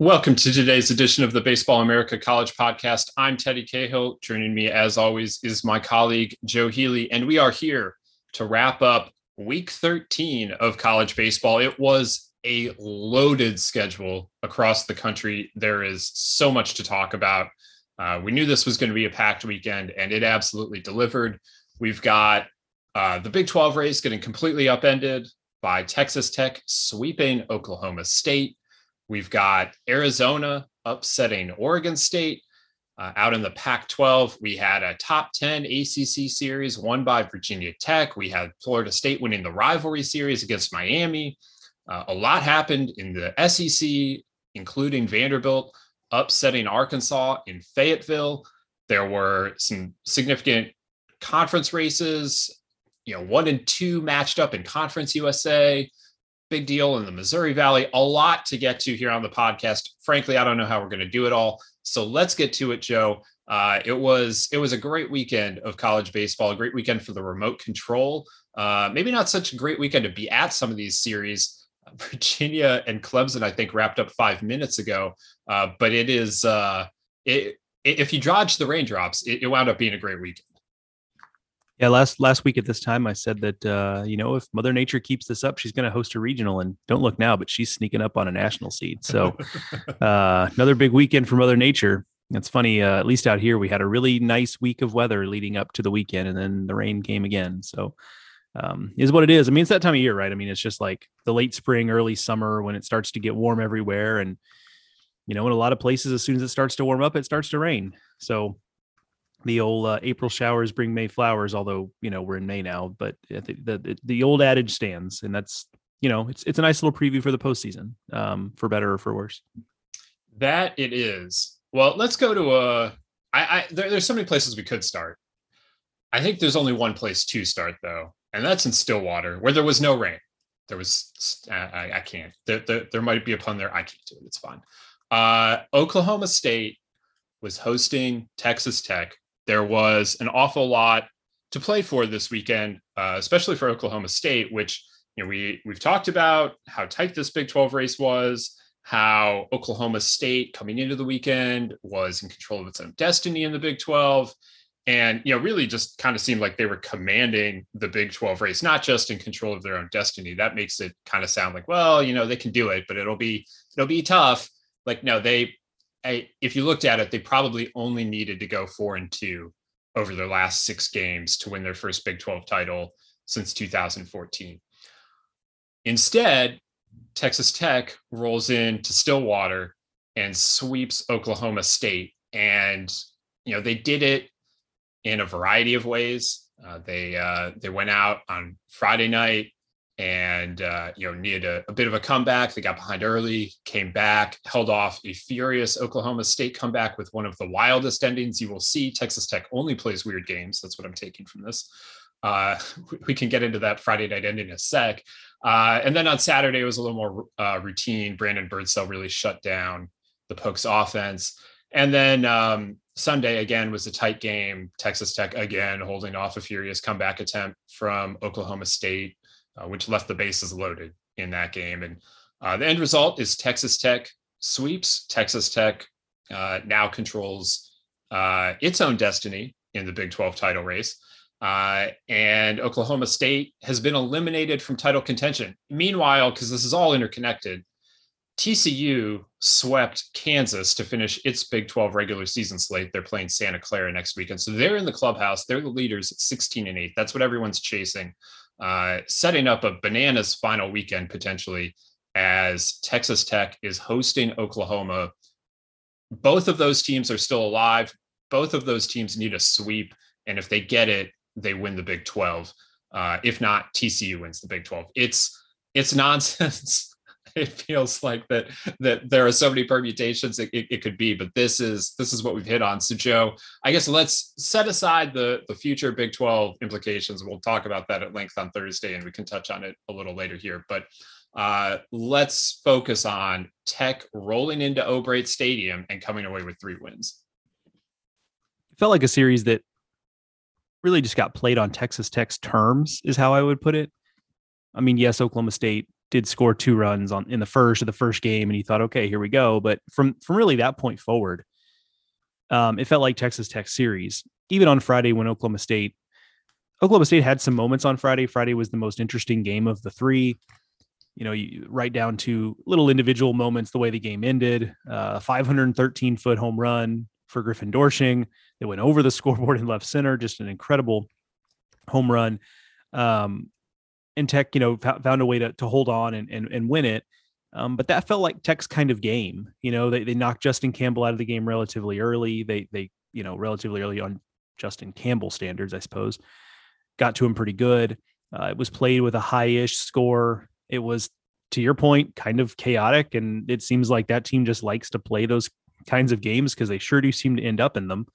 Welcome to today's edition of the Baseball America College Podcast. I'm Teddy Cahill. Joining me, as always, is my colleague Joe Healy, and we are here to wrap up week 13 of college baseball. It was a loaded schedule across the country. There is so much to talk about. Uh, we knew this was going to be a packed weekend, and it absolutely delivered. We've got uh, the Big 12 race getting completely upended by Texas Tech sweeping Oklahoma State. We've got Arizona upsetting Oregon State. Uh, out in the Pac 12, we had a top 10 ACC series won by Virginia Tech. We had Florida State winning the rivalry series against Miami. Uh, a lot happened in the SEC, including Vanderbilt upsetting Arkansas in Fayetteville. There were some significant conference races, you know, one and two matched up in Conference USA big deal in the Missouri Valley. A lot to get to here on the podcast. Frankly, I don't know how we're going to do it all. So let's get to it, Joe. Uh, it was it was a great weekend of college baseball, a great weekend for the remote control. Uh, maybe not such a great weekend to be at some of these series. Virginia and Clemson, I think, wrapped up five minutes ago. Uh, but it is uh, it, if you dodge the raindrops, it, it wound up being a great weekend. Yeah, last last week at this time, I said that uh, you know if Mother Nature keeps this up, she's going to host a regional, and don't look now, but she's sneaking up on a national seed. So uh, another big weekend for Mother Nature. It's funny, uh, at least out here, we had a really nice week of weather leading up to the weekend, and then the rain came again. So um, is what it is. I mean, it's that time of year, right? I mean, it's just like the late spring, early summer when it starts to get warm everywhere, and you know, in a lot of places, as soon as it starts to warm up, it starts to rain. So the old uh, April showers bring May flowers. Although you know we're in May now, but the, the the old adage stands, and that's you know it's it's a nice little preview for the postseason, um, for better or for worse. That it is. Well, let's go to a. I, I there, there's so many places we could start. I think there's only one place to start though, and that's in Stillwater, where there was no rain. There was I, I can't. There, there, there might be a pun there. I can't do it. It's fine. Uh, Oklahoma State was hosting Texas Tech there was an awful lot to play for this weekend, uh, especially for Oklahoma State, which you know we we've talked about how tight this Big 12 race was, how Oklahoma State coming into the weekend was in control of its own destiny in the Big 12 and you know really just kind of seemed like they were commanding the big 12 race not just in control of their own destiny. That makes it kind of sound like well you know they can do it but it'll be it'll be tough. Like no they I, if you looked at it, they probably only needed to go four and two over their last six games to win their first Big 12 title since 2014. Instead, Texas Tech rolls into Stillwater and sweeps Oklahoma State. And, you know, they did it in a variety of ways. Uh, they uh, they went out on Friday night and uh, you know needed a, a, bit of a comeback. They got behind early, came back, held off a furious Oklahoma State comeback with one of the wildest endings you will see. Texas Tech only plays weird games. That's what I'm taking from this. Uh, we can get into that Friday night ending in a sec. Uh, and then on Saturday, it was a little more uh, routine. Brandon Birdsell really shut down the Pokes offense. And then um, Sunday again was a tight game. Texas Tech again holding off a furious comeback attempt from Oklahoma State uh, which left the bases loaded in that game. And uh, the end result is Texas Tech sweeps. Texas Tech uh, now controls uh, its own destiny in the Big 12 title race. Uh, and Oklahoma State has been eliminated from title contention. Meanwhile, because this is all interconnected, TCU swept Kansas to finish its Big 12 regular season slate. They're playing Santa Clara next weekend. So they're in the clubhouse. They're the leaders at 16 and 8. That's what everyone's chasing uh, setting up a bananas final weekend potentially as Texas Tech is hosting Oklahoma. Both of those teams are still alive. both of those teams need a sweep, and if they get it, they win the Big 12. Uh, if not, TCU wins the Big 12. It's it's nonsense. it feels like that that there are so many permutations it, it, it, could be, but this is this is what we've hit on. So Joe, I guess let's set aside the the future Big 12 implications. We'll talk about that at length on Thursday, and we can touch on it a little later here. But uh, let's focus on Tech rolling into O'Brate Stadium and coming away with three wins. It felt like a series that really just got played on Texas Tech's terms, is how I would put it. I mean, yes, Oklahoma State did score two runs on in the first of the first game, and you thought, okay, here we go. But from from really that point forward, um, it felt like Texas Tech series. Even on Friday when Oklahoma State, Oklahoma State had some moments on Friday. Friday was the most interesting game of the three you know, you right down to little individual moments, the way the game ended, uh, 513 foot home run for Griffin Doersching. They went over the scoreboard in left center, just an incredible home run. Um, and Tech, you know, found a way to, to hold on and, and, and win it. Um, but that felt like Tech's kind of game. You know, they, they knocked Justin Campbell out of the game relatively early. They, they, you know, relatively early on Justin Campbell standards, I suppose, got to him pretty good. Uh, it was played with a high ish score it was to your point kind of chaotic and it seems like that team just likes to play those kinds of games because they sure do seem to end up in them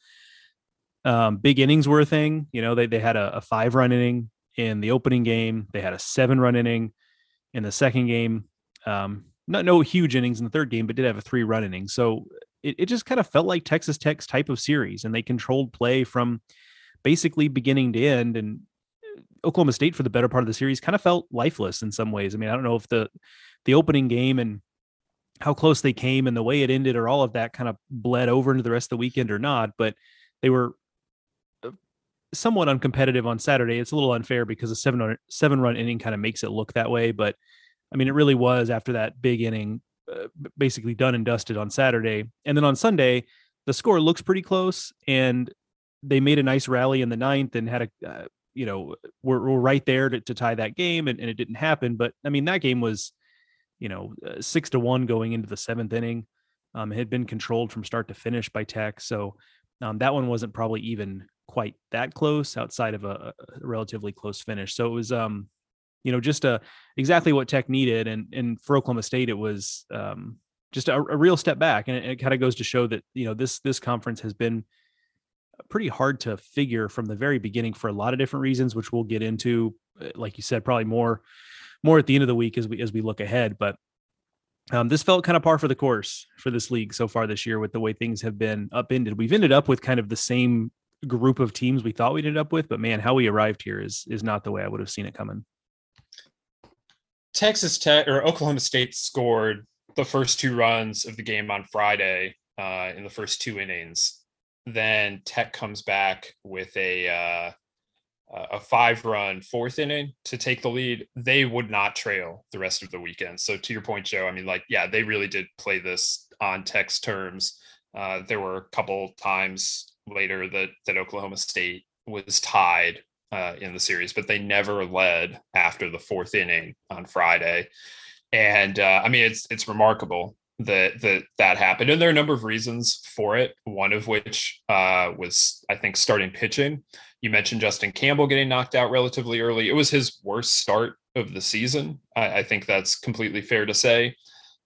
um, big innings were a thing you know they, they had a, a five run inning in the opening game. They had a seven run inning in the second game. Um, not no huge innings in the third game but did have a three run inning. So it, it just kind of felt like texas tech's type of series and they controlled play from basically beginning to end. And Oklahoma State for the better part of the series kind of felt lifeless in some ways. I mean, I don't know if the the opening game and how close they came and the way it ended or all of that kind of bled over into the rest of the weekend or not, but they were uh, somewhat uncompetitive on Saturday. It's a little unfair because a seven run, seven run inning kind of makes it look that way, but I mean, it really was after that big inning, uh, basically done and dusted on Saturday, and then on Sunday, the score looks pretty close, and they made a nice rally in the ninth and had a uh, you know, we're, we're right there to, to tie that game, and, and, it didn't happen. But I mean, that game was, you know, uh, six to one going into the seventh inning. Um, it had been controlled from start to finish by Tech, so um, that one wasn't probably even quite that close outside of a, a relatively close finish. So it was, um, you know, just a uh, exactly what Tech needed, and and for Oklahoma State, it was um, just a, a real step back, and it, it kind of goes to show that you know this this conference has been pretty hard to figure from the very beginning for a lot of different reasons, which we'll get into. Uh, like you said, probably more more at the end of the week as we as we look ahead. But um, this felt kind of par for the course for this league so far this year with the way things have been upended. We've ended up with kind of the same group of teams we thought we'd end up with, but man, how we arrived here is is not the way I would have seen it coming. Texas Tech or Oklahoma State scored the first two runs of the game on Friday uh, in the first two innings then Tech comes back with a uh, a five run fourth inning to take the lead, they would not trail the rest of the weekend. So to your point, Joe, I mean, like, yeah, they really did play this on Tech's terms. Uh, there were a couple times later that that Oklahoma State was tied uh, in the series, but they never led after the fourth inning on Friday. And uh, I mean, it's it's remarkable that that that happened. And there are a number of reasons for it one of which uh, was i think starting pitching. You mentioned justin campbell getting knocked out relatively early. It was his worst start of the season i, I think that's completely fair to say.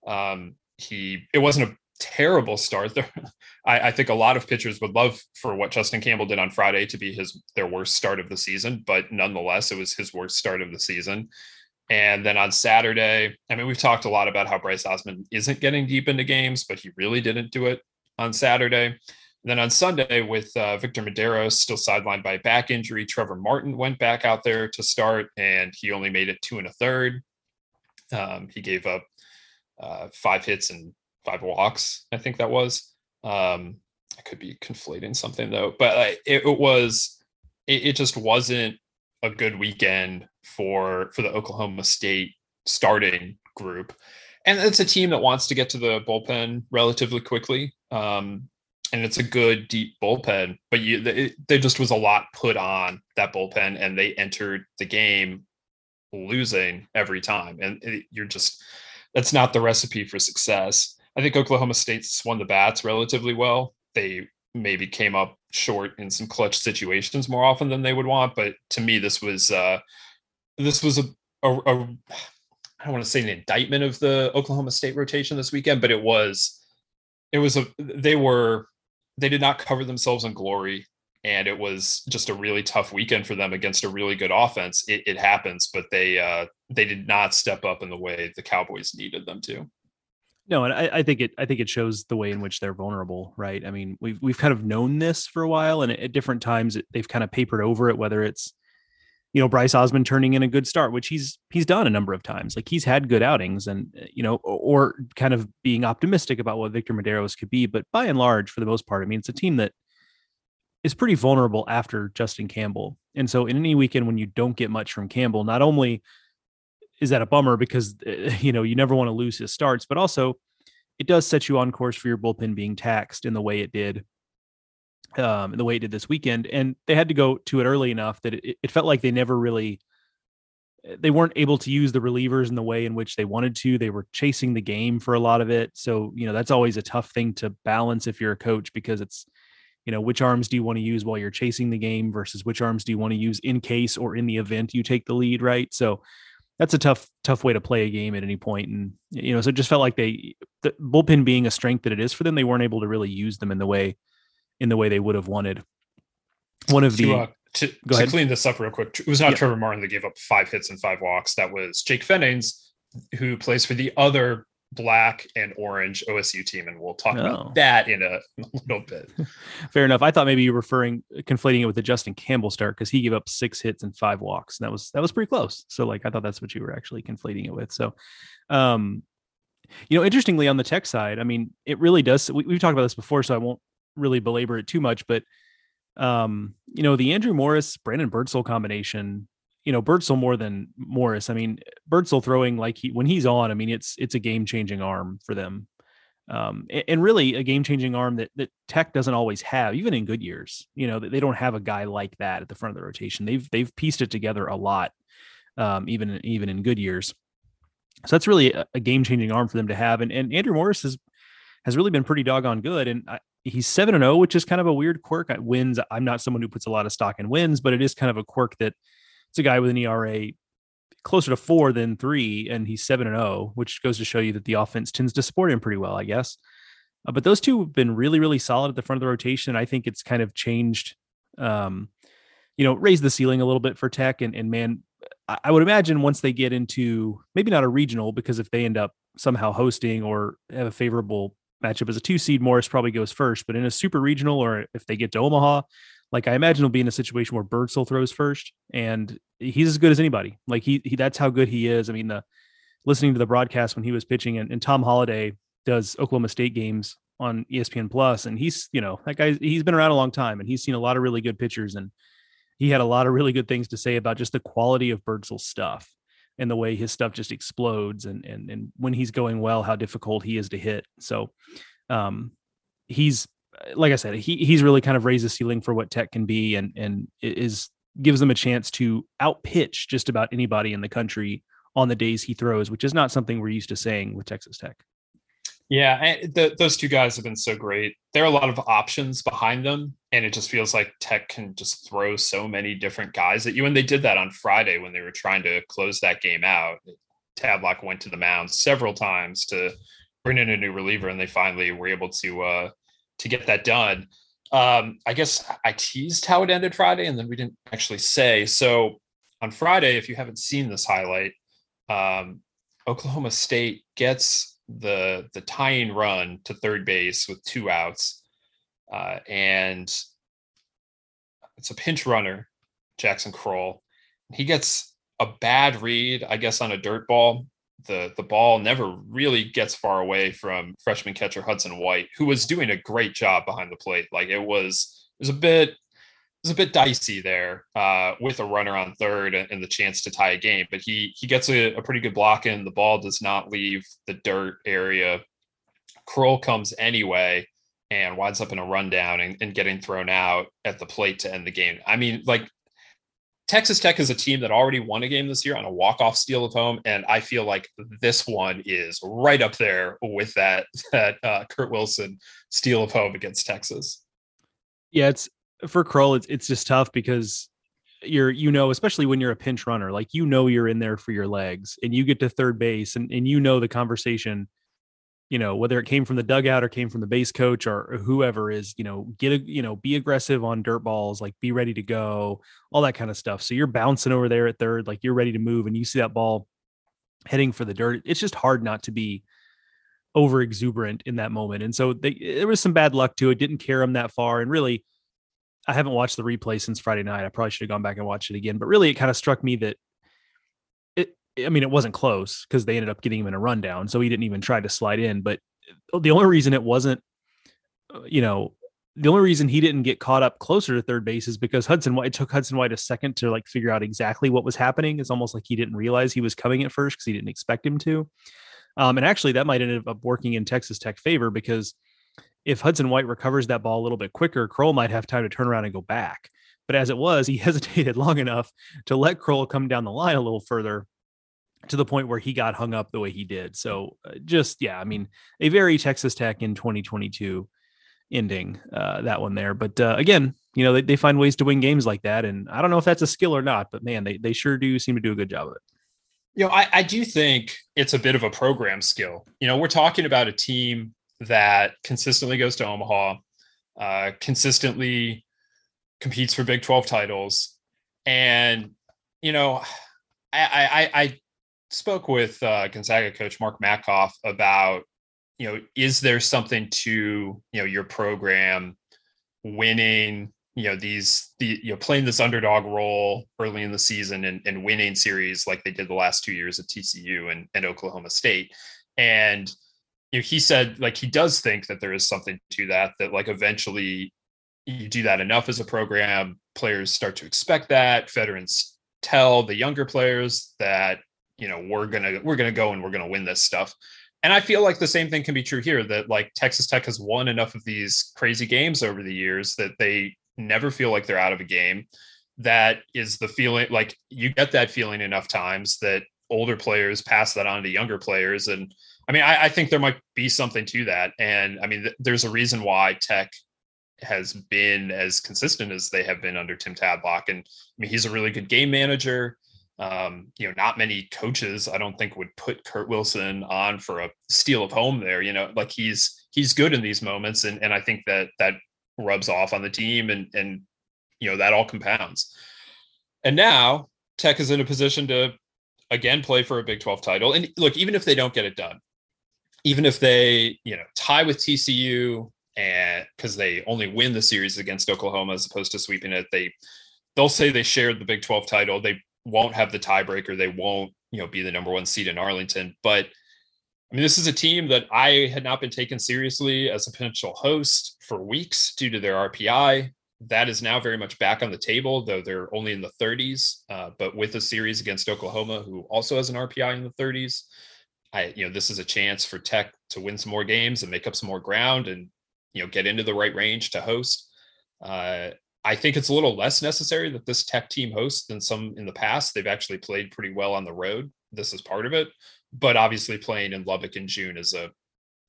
Um, he it wasn't a terrible start I, I, think a lot of pitchers would love for what justin campbell did on friday to be his their worst start of the season but nonetheless it was his worst start of the season and then on Saturday, I mean, we've talked a lot about how Bryce Osmond isn't getting deep into games, but he really didn't do it on Saturday. And then on Sunday, with uh, Victor Mederos still sidelined by back injury, Trevor Martin went back out there to start, and he only made it two and a third. Um, he gave up uh, five hits and five walks, I think that was. Um, I could be conflating something though, but it, it, was, it, it just wasn't a good weekend for for the Oklahoma State starting group. And it's a team that wants to get to the bullpen relatively quickly. Um, and it's a good deep bullpen, but you, there just was a lot put on that bullpen, and they entered the game losing every time. And it, you're just that's not the recipe for success. I think Oklahoma State swung the bats relatively well. They maybe came up short in some clutch situations more often than they would want. But to me, this was uh, this was a, a, a I don't want to say an indictment of the Oklahoma State rotation this weekend, but it was it was a they were they did not cover themselves in glory and it was just a really tough weekend for them against a really good offense. It, it happens, but they uh, they did not step up in the way the Cowboys needed them to. No, and I, I, think it I think it shows the way in which they're vulnerable, right? I mean, we've we've kind of known this for a while, and at different times they've kind of papered over it. Whether it's you know Bryce Osmond turning in a good start, which he's he's done a number of times, like he's had good outings, and eh, you know, or kind of being optimistic about what Victor Mederos could be. But by and large, for the most part, I mean, it's a team that is pretty vulnerable after Justin Campbell, and so in any weekend when you don't get much from Campbell, not only is that a bummer because eh, you know you never want to lose his starts, but also it does set you on course for your bullpen being taxed in the way it did, um, the way it did this weekend. And they had to go to it early enough that it, it felt like they never really eh, they weren't able to use the relievers in the way in which they wanted to. They were chasing the game for a lot of it. So, you know, that's always a tough thing to balance if you're a coach because it's, you know, which arms do you want to use while you're chasing the game versus which arms do you want to use in case or in the event you take the lead, right? So, that's a tough tough way to play a game at any point and you know so it just felt like they the bullpen being a strength that it is for them they weren't able to really use them in the way in the way they would have wanted one of the uh, to, to clean this up real quick it was not yeah. trevor martin that gave up five hits and five walks that was jake Pfennigs who plays for the other black and orange OSU team, and we'll talk oh. about that in a, little bit. Fair enough. I thought maybe you were referring conflating it with the Justin Campbell start because he gave up six hits and five walks, and that was that was pretty close. So like I thought that's what you were actually conflating it with. So, um, you know, interestingly on the tech side, I mean, it really does. We, we've talked about this before, so I won't really belabor it too much, but um, you know, the Andrew Morris Brandon Birdsell combination you know, Birdsell more than Morris. I mean, Birdsell throwing like he when he's on, I mean, it's it's a game changing arm for them. Um, and, and, really a game changing arm that that Tech doesn't always have, even in good years. You know, they don't have a guy like that at the front of the rotation. They've they've pieced it together a lot, um, even even in good years. So that's really a, a game changing arm for them to have. And and Andrew Morris has has really been pretty doggone good. And I, he's seven and zero, oh, which is kind of a weird quirk. Wins. I'm not someone who puts a lot of stock in wins, but it is kind of a quirk that it's a guy with an ERA closer to four than three, and he's seven and zero, oh, which goes to show you that the offense tends to support him pretty well, I guess. Uh, but those two have been really, really solid at the front of the rotation. I think it's kind of changed, um, you know, raised the ceiling a little bit for Tech. And, and man, I, I would imagine once they get into maybe not a regional, because if they end up somehow hosting or have a favorable matchup as a two seed, Morris probably goes first. But in a super regional, or if they get to Omaha, like I imagine he'll be in a situation where Birdsell throws first, and he's as good as anybody. Like he, he that's how good he is. I mean, the listening to the broadcast when he was pitching, and, and Tom Holliday does Oklahoma State games on ESPN Plus, and he's you know that guy he's been around a long time, and he's seen a lot of really good pitchers, and he had a lot of really good things to say about just the quality of Birdsell's stuff and the way his stuff just explodes, and and and when he's going well, how difficult he is to hit. So, um, he's like I said, he he's really kind of raised the ceiling for what Tech can be, and and is gives them a chance to outpitch just about anybody in the country on the days he throws, which is not something we're used to saying with Texas Tech. Yeah, the, those two guys have been so great. There are a lot of options behind them, and it just feels like Tech can just throw so many different guys at you. And they did that on Friday when they were trying to close that game out. Tadlock went to the mound several times to bring in a new reliever, and they finally were able to uh, to get that done. Um, I guess I teased how it ended Friday, and then we didn't actually say. So on Friday, if you haven't seen this highlight, um, Oklahoma State gets the the tying run to third base with two outs, uh, and it's a pinch runner, Jackson Kroll. He gets a bad read, I guess, on a dirt ball, the the ball never really gets far away from freshman catcher Hudson White, who was doing a great job behind the plate. Like it was it was a bit it was a bit dicey there uh, with a runner on third and the chance to tie a game. But he he gets a, a pretty good block in. The ball does not leave the dirt area. Kroll comes anyway and winds up in a rundown and, and getting thrown out at the plate to end the game. I mean, like Texas Tech is a team that already won a game this year on a walk-off steal of home, and I feel like this one is right up there with that that uh, Kurt Wilson steal of home against Texas. Yeah, it's for Kroll. It's it's just tough because you're you know especially when you're a pinch runner like you know you're in there for your legs and you get to third base and, and you know the conversation you know whether it came from the dugout or came from the base coach or, whoever is you know get a you know be aggressive on dirt balls like be ready to go all that kind of stuff so you're bouncing over there at third like you're ready to move and you see that ball heading for the dirt it's just hard not to be over exuberant in that moment and so they, there was some bad luck to it didn't carry them that far and really I haven't watched the replay since Friday night. I probably should have gone back and watched it again. But really, it kind of struck me that. I mean, it wasn't close because they ended up getting him in a rundown, so he didn't even try to slide in. But the only reason it wasn't, uh, you know, the only reason he didn't get caught up closer to third base is because Hudson White it took Hudson White a second to like figure out exactly what was happening. It's almost like he didn't realize he was coming at first because he didn't expect him to. Um, and actually, that might end up working in Texas Tech favor because if Hudson White recovers that ball a little bit quicker, Kroll might have time to turn around and go back. But as it was, he hesitated long enough to let Kroll come down the line a little further to the point where he got hung up the way he did. So uh, just, yeah, I mean, a very Texas Tech in 2022 ending, uh, that one there. But uh, again, you know, they, they find ways to win games like that. And I don't know if that's a skill or not, but man, they, they sure do seem to do a good job of it. You know, I, I do think it's a bit of a program skill. You know, we're talking about a team that consistently goes to Omaha, uh, consistently competes for Big 12 titles. And, you know, I, I, I spoke with uh, Gonzaga coach Mark Machtolf about, you know, is there something to, you know, your program winning, you know, these, the, you know, playing this underdog role early in the season and, and winning series like they did the last two years at TCU and, and Oklahoma State. And, you know, he said like he does think that there is something to that, that like eventually you do that enough as a program, players start to expect that, veterans tell the younger players that, you know, we're gonna we're gonna go and we're gonna win this stuff. And I feel like the same thing can be true here that like Texas Tech has won enough of these crazy games over the years that they never feel like they're out of a game. That is the feeling like you get that feeling enough times that older players pass that on to younger players and I mean, I, I, think there might be something to that. And I mean, th- there's a reason why Tech has been as consistent as they have been under Tim Tadlock. And I mean, he's a really good game manager. Um, you know, not many coaches, I don't think, would put Kurt Wilson on for a steal of home there. You know, like he's he's good in these moments, and and I think that that rubs off on the team, and and you know that all compounds. And now Tech is in a position to again play for a Big 12 title. And look, even if they don't get it done, even if they, you know, tie with TCU and because they only win the series against Oklahoma as opposed to sweeping it, they they'll say they shared the Big 12 title. They won't have the tiebreaker. They won't, you know, be the number one seed in Arlington. But I mean, this is a team that I had not been taken seriously as a potential host for weeks due to their RPI. That is now very much back on the table, though they're only in the 30s. Uh, but with a series against Oklahoma, who also has an RPI in the 30s, I, you know, this is a chance for Tech to win some more games and make up some more ground and, you know, get into the right range to host. Uh, I think it's a little less necessary that this Tech team hosts than some in the past. They've actually played pretty well on the road. This is part of it, but obviously playing in Lubbock in June is a,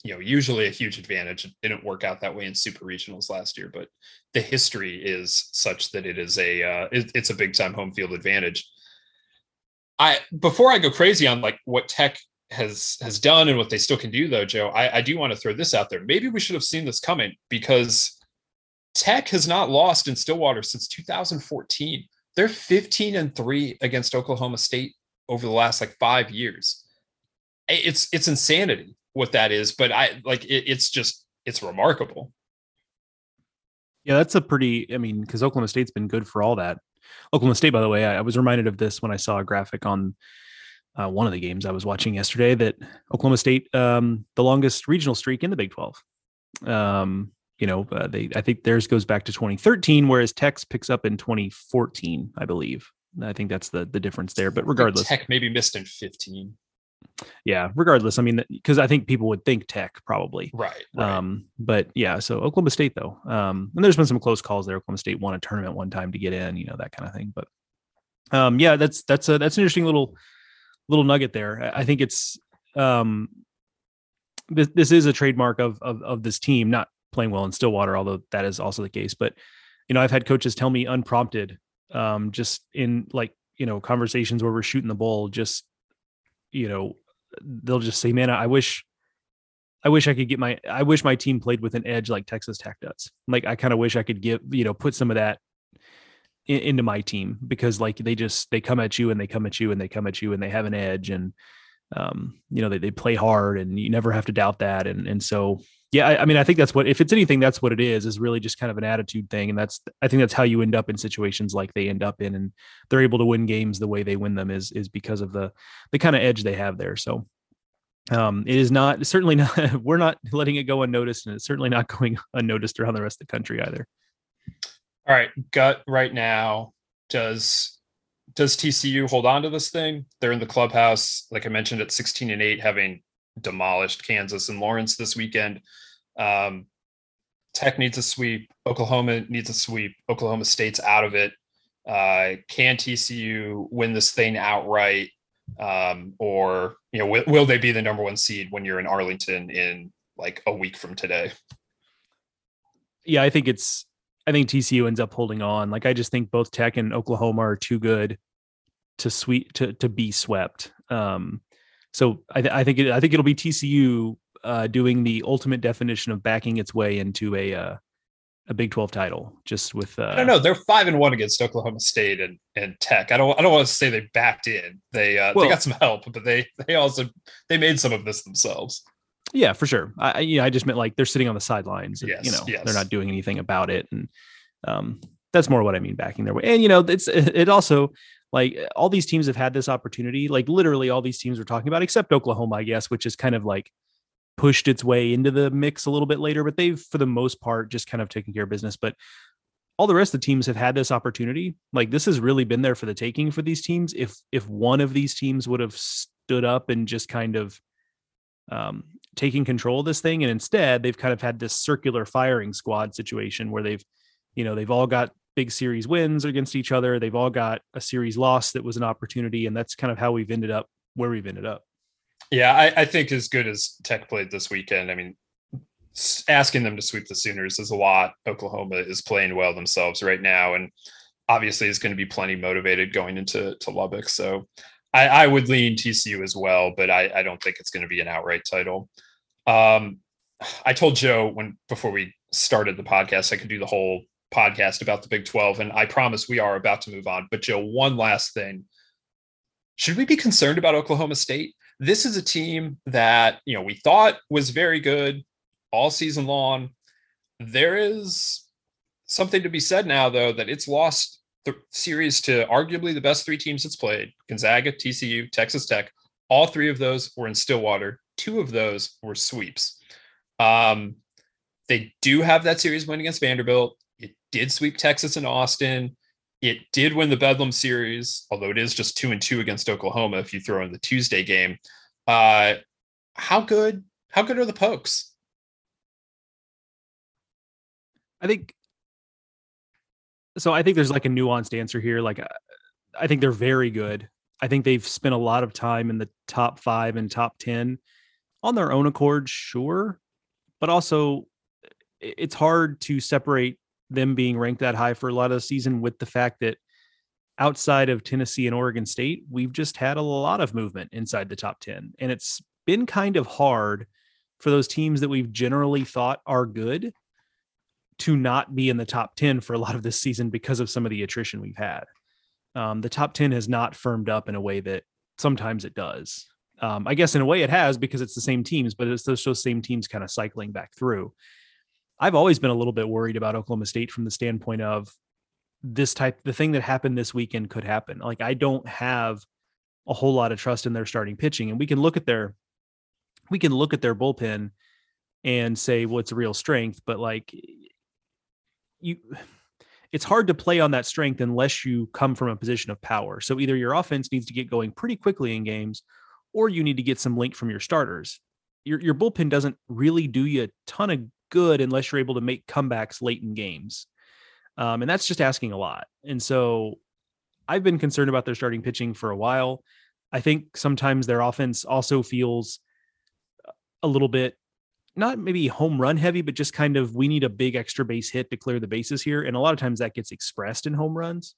you know, usually a huge advantage. It didn't work out that way in super regionals last year, but the history is such that it is a, uh, it, it's a big time home field advantage. I before I go crazy on like what Tech has has done and what they still can do though joe I, I do want to throw this out there maybe we should have seen this coming because tech has not lost in stillwater since 2014 they're 15 and 3 against oklahoma state over the last like five years. It's it's insanity what that is but i like it, it's just it's remarkable. Yeah that's a pretty i mean because oklahoma state's been good for all that. Oklahoma state by the way I, I was reminded of this when i saw a graphic on uh, one of the games I was watching yesterday that Oklahoma State, um, the longest regional streak in the Big 12. Um, you know, uh, they I think theirs goes back to 2013, whereas Tech's picks up in 2014, I believe. I think that's the the difference there. But regardless, Tech maybe missed in 15. Yeah, regardless, I mean, because I think people would think Tech probably, right, right, Um, but yeah, so Oklahoma State though, um, and there's been some close calls there. Oklahoma State won a tournament one time to get in, you know, that kind of thing. But um, yeah, that's that's a that's an interesting little little nugget there. I think it's um, this this is a trademark of of of this team. Not playing well in Stillwater, although that is also the case. But you know, I've had coaches tell me unprompted, um, just in like you know conversations where we're shooting the bull, just you know, they'll just say, "Man, I wish." I wish I could get my I wish my team played with an edge like Texas Tech does. Like I kind of wish I could give, you know, put some of that in, into my team because like they just they come at you and they come at you and they come at you and they have an edge and um you know they, they play hard and you never have to doubt that and and so yeah, I, I, mean, I think that's what if it's anything, that's what it is. Is really just kind of an attitude thing, and that's I think that's how you end up in situations like they end up in, and they're able to win games the way they win them is is because of the the kind of edge they have there. So um, it is not certainly not we're not letting it go unnoticed, and it's certainly not going unnoticed around the rest of the country either. All right, gut right now does does TCU hold on to this thing? They're in the clubhouse, like I mentioned, at 16 and 8, having demolished Kansas and Lawrence this weekend. Um, Tech needs a sweep. Oklahoma needs a sweep. Oklahoma State's out of it. Uh, can TCU win this thing outright? Um, or you know, will, will they be the number one seed when you're in Arlington in like a week from today? Yeah, I think it's. I think TCU ends up holding on. Like I just think both Tech and Oklahoma are too good to sweep to to be swept. Um, so I, th- I think it, I think it'll be TCU uh, doing the ultimate definition of backing its way into a uh, a Big Twelve title. Just with uh, I don't know, they're five and one against Oklahoma State and, and Tech. I don't I don't want to say they backed in. They uh, well, they got some help, but they they also they made some of this themselves. Yeah, for sure. I you know, I just meant like they're sitting on the sidelines. And, yes, you know, yes. they're not doing anything about it, and um, that's more what I mean backing their way. And you know, it's it also like all these teams have had this opportunity. Like literally all these teams we're talking about, except Oklahoma, I guess, which is kind of like pushed its way into the mix a little bit later, but they've for the most part just kind of taken care of business. But all the rest of the teams have had this opportunity. Like this has really been there for the taking for these teams. If if one of these teams would have stood up and just kind of um, taking control of this thing, and instead they've kind of had this circular firing squad situation where they've, you know, they've all got big series wins against each other. They've all got a series loss that was an opportunity, and that's kind of how we've ended up where we've ended up. Yeah, I, I think as good as Tech played this weekend, I mean, asking them to sweep the Sooners is a lot. Oklahoma is playing well themselves right now, and obviously is going to be plenty motivated going into to Lubbock. So I, I would lean TCU as well, but I, I don't think it's going to be an outright title. Um, I told Joe when before we started the podcast, I could do the whole podcast about the Big 12. And I promise we are about to move on. But, Joe, one last thing. Should we be concerned about Oklahoma State? This is a team that, you know, we thought was very good all season long. There is something to be said now, though, that it's lost the series to arguably the best three teams it's played Gonzaga, TCU, Texas Tech. All three of those were in Stillwater. Two of those were sweeps. Um, they do have that series win against Vanderbilt did sweep Texas and Austin. It did win the Bedlam series, although it is just two and two against Oklahoma if you throw in the Tuesday game. Uh, how good? How good are the Pokes? I think so. I think there's like a nuanced answer here. Like, I think they're very good. I think they've spent a lot of time in the top five and top 10 on their own accord, sure. But also, it's hard to separate them being ranked that high for a lot of the season with the fact that outside of Tennessee and Oregon State, we've just had a lot of movement inside the top 10. And it's been kind of hard for those teams that we've generally thought are good to not be in the top 10 for a lot of this season because of some of the attrition we've had. Um, the top 10 has not firmed up in a way that sometimes it does. Um, I guess in a way it has because it's the same teams, but it's those, those same teams kind of cycling back through. I've always been a little bit worried about Oklahoma State from the standpoint of this type the thing that happened this weekend could happen. Like I don't have a whole lot of trust in their starting pitching and we can look at their we can look at their bullpen and say well a real strength but like you it's hard to play on that strength unless you come from a position of power. So either your offense needs to get going pretty quickly in games or you need to get some link from your starters. Your your bullpen doesn't really do you a ton of good unless you're able to make comebacks late in games. Um, and that's just asking a lot. And so I've been concerned about their starting pitching for a while. I think sometimes their offense also feels a little bit not maybe home run heavy, but just kind of we need a big extra base hit to clear the bases here. And a lot of times that gets expressed in home runs.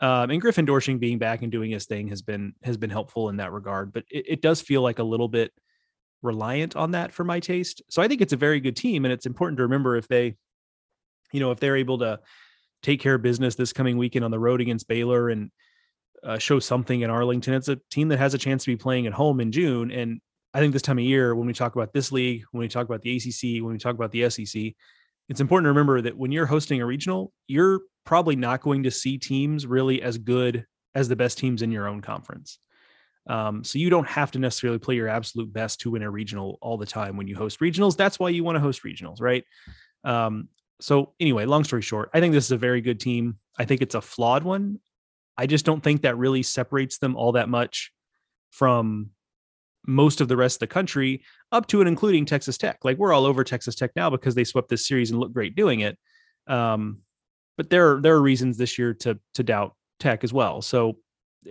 Um, and Griffin Doersching being back and doing his thing has been has been helpful in that regard. But it, it does feel like a little bit reliant on that for my taste. So I think it's a very good team, and it's important to remember if they, you know, if they're able to take care of business this coming weekend on the road against Baylor and uh, show something in Arlington. It's a team that has a chance to be playing at home in June. And I think this time of year, when we talk about this league, when we talk about the ACC, when we talk about the SEC, it's important to remember that when you're hosting a regional, you're probably not going to see teams really as good as the best teams in your own conference. Um, so you don't have to necessarily play your absolute best to win a regional all the time when you host regionals. That's why you want to host regionals, right? Um, so anyway, long story short, I think this is a very good team. I think it's a flawed one. I just don't think that really separates them all that much from most of the rest of the country, up to and including Texas Tech. Like we're all over Texas Tech now because they swept this series and look great doing it. Um, but there are there are reasons this year to to doubt Tech as well. So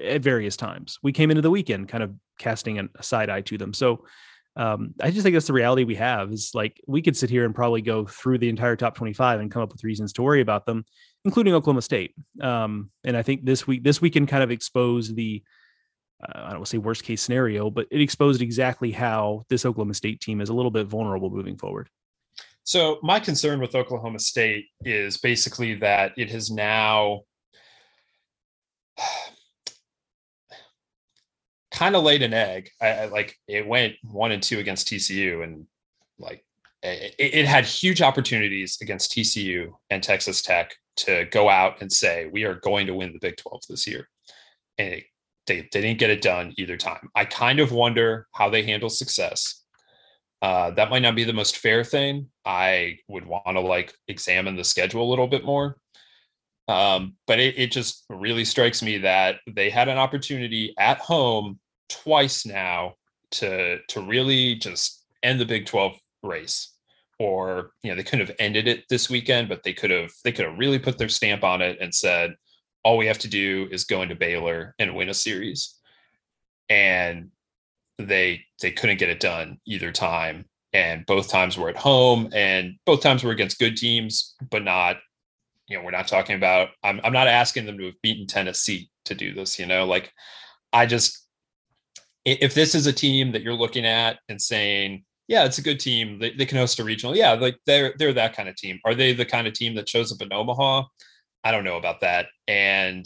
at various times, we came into the weekend kind of casting a side eye to them. So um, I just think that's the reality we have. Is like we could sit here and probably go through the entire top twenty five and come up with reasons to worry about them including Oklahoma State. Um, and I think this week, this weekend kind of exposed the, uh, I don't want to say worst case scenario, but it exposed exactly how this Oklahoma State team is a little bit vulnerable moving forward. So my concern with Oklahoma State is basically that it has now kind of laid an egg. I, I, like it went one and two against TCU, and like it, it, had huge opportunities against TCU and Texas Tech to go out and say we are going to win the Big 12 this year. And it, they, they didn't get it done either time. I kind of wonder how they handle success. Uh, that might not be the most fair thing. I would want to like examine the schedule a little bit more. Um, but it, it just really strikes me that they had an opportunity at home twice now to to really just end the Big 12 race. Or you know they couldn't have ended it this weekend but they could have they could have really put their stamp on it and said all we have to do is go into Baylor and win a series. And they they couldn't get it done either time. And both times were at home and both times were against good teams but not you know we're not talking about I'm I'm not asking them to have beaten Tennessee to do this you know? Like I just if this is a team that you're looking at and saying yeah, it's a good team. They, they can host a regional. Yeah, like they're they're that kind of team. Are they the kind of team that shows up in Omaha? I don't know about that. And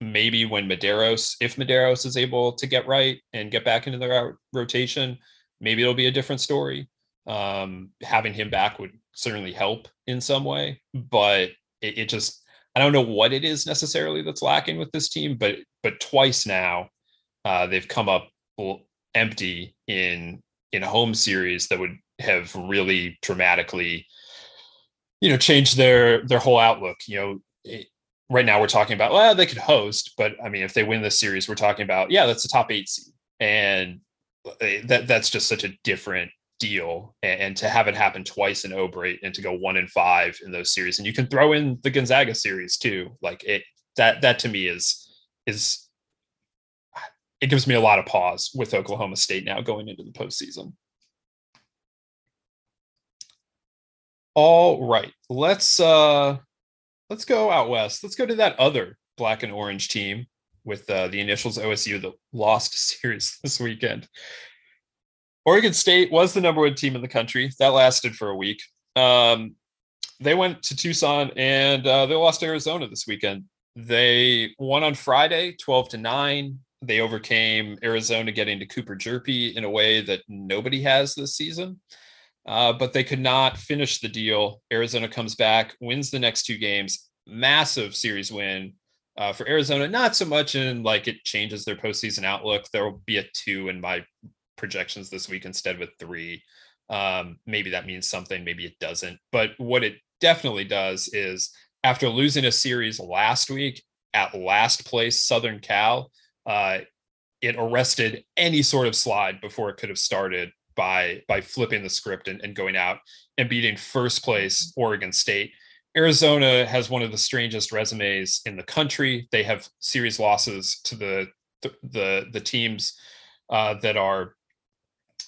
maybe when Mederos, if Mederos is able to get right and get back into the rotation, maybe it'll be a different story. Um, having him back would certainly help in some way, but it, it just I don't know what it is necessarily that's lacking with this team, but but twice now uh, they've come up empty in in a home series that would have really dramatically you know changed their their whole outlook you know it, right now we're talking about well they could host but i mean if they win this series we're talking about yeah that's a top eight seed. And eh, that that's just such a different deal. And, and to have it happen twice in O'Brate and to go one and five in those series and you can throw in the Gonzaga series too like it that that to me is is it gives me a lot of pause with Oklahoma State now going into the postseason. All right, let's uh let's go out west. Let's go to that other black and orange team with uh, the initials OSU that lost series this weekend. Oregon State was the number one team in the country. That lasted for a week. Um, they went to Tucson and uh, they lost Arizona this weekend. They won on Friday, 12 to 9 they overcame Arizona getting to Cooper Hjerpe in a way that nobody has this season. Uh, but they could not finish the deal. Arizona comes back, wins the next two games, massive series win uh, for Arizona. Not so much in like it changes their postseason outlook. There will be a two in my projections this week instead of a three. Um, maybe that means something, maybe it doesn't. But what it definitely does is after losing a series last week at last place, Southern Cal, uh, it arrested any sort of slide before it could have started by by flipping the script and, and going out and beating first place Oregon State. Arizona has one of the strangest resumes in the country. They have series losses to the the the, teams uh, that are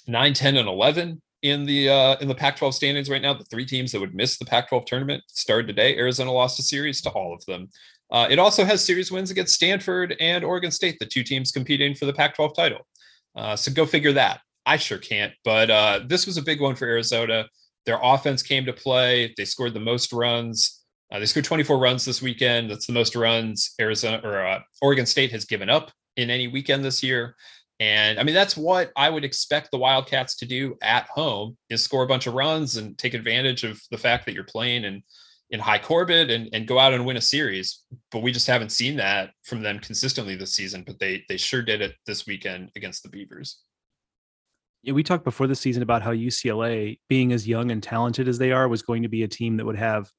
9, 10, and 11. in the uh, in the Pac-12 standings right now. The three teams that would miss the Pac-12 tournament started today. Arizona lost a series to all of them. Uh, it also has series wins against Stanford and Oregon State, the two teams competing for the Pac-12 title. Uh, so go figure that. I sure can't. But uh, this was a big one for Arizona. Their offense came to play. They scored the most runs. Uh, they scored 24 runs this weekend. That's the most runs Arizona or uh, Oregon State has given up in any weekend this year. And I mean, that's what I would expect the Wildcats to do at home is score a bunch of runs and take advantage of the fact that you're playing in, in Hi Corbett and, and go out and win a series. But we just haven't seen that from them consistently this season, but they they sure did it this weekend against the Beavers. Yeah, we talked before the season about how UCLA, being as young and talented as they are, was going to be a team that would have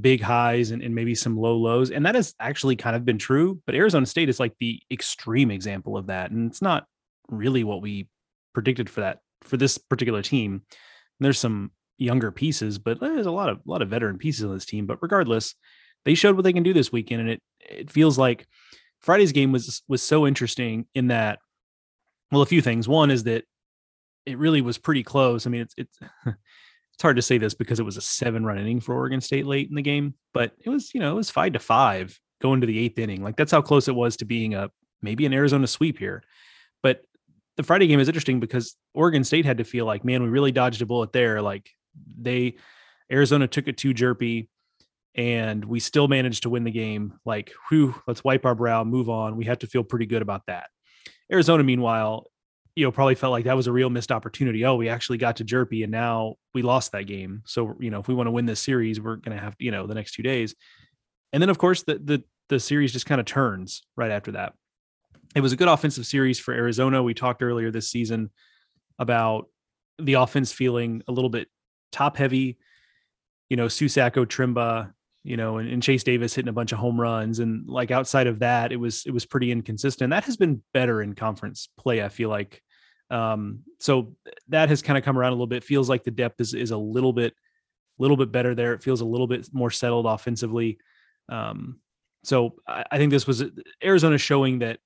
big highs and, and maybe some low lows. And that has actually kind of been true. But Arizona State is like the extreme example of that. And it's not really what we predicted for that for this particular team. And there's some younger pieces, but eh, there's a lot of a lot of veteran pieces on this team. But regardless, they showed what they can do this weekend. And it it feels like Friday's game was was so interesting in that well, a few things. One is that it really was pretty close. I mean, it's it's it's hard to say this because it was a seven run inning for Oregon State late in the game, but it was, you know, it was five to five going to the eighth inning. Like that's how close it was to being a maybe an Arizona sweep here. But the Friday game is interesting because Oregon State had to feel like, man, we really dodged a bullet there. Like they, Arizona took it too Hjerpe and we still managed to win the game. Like, whew, let's wipe our brow, move on. We have to feel pretty good about that. Arizona, meanwhile, you know, probably felt like that was a real missed opportunity. Oh, we actually got to Hjerpe and now we lost that game. So, you know, if we want to win this series, we're going to have, you know, the next two days. And then of course the, the, the series just kind of turns right after that. It was a good offensive series for Arizona. We talked earlier this season about the offense feeling a little bit top heavy, you know, Susac, Otremba, you know, and, and, Chase Davis hitting a bunch of home runs. And like outside of that, it was it was pretty inconsistent. That has been better in conference play, I feel like, um, so that has kind of come around a little bit. Feels like the depth is is a little bit, little bit better there. It feels a little bit more settled offensively. Um, so I, I think this was Arizona showing that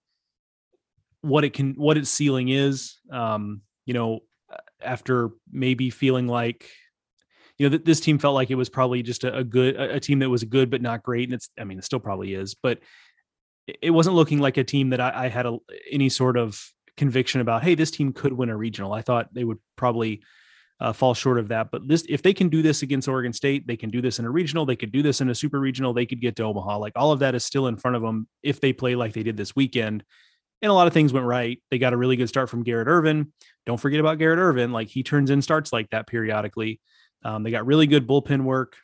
what it can, what its ceiling is. Um, you know, after maybe feeling like you know, this team felt like it was probably just a, a good, a, a, team that was good but not great, and it's, I mean, it still probably is, but it wasn't looking like a team that I, I had a, any sort of conviction about, hey, this team could win a regional. I thought they would probably uh, fall short of that. But this, if they can do this against Oregon State, they can do this in a regional. They could do this in a super regional. They could get to Omaha. Like all of that is still in front of them if they play like they did this weekend. And a lot of things went right. They got a really good start from Garrett Irvin. Don't forget about Garrett Irvin. Like he turns in starts like that periodically. Um, they got really good bullpen work.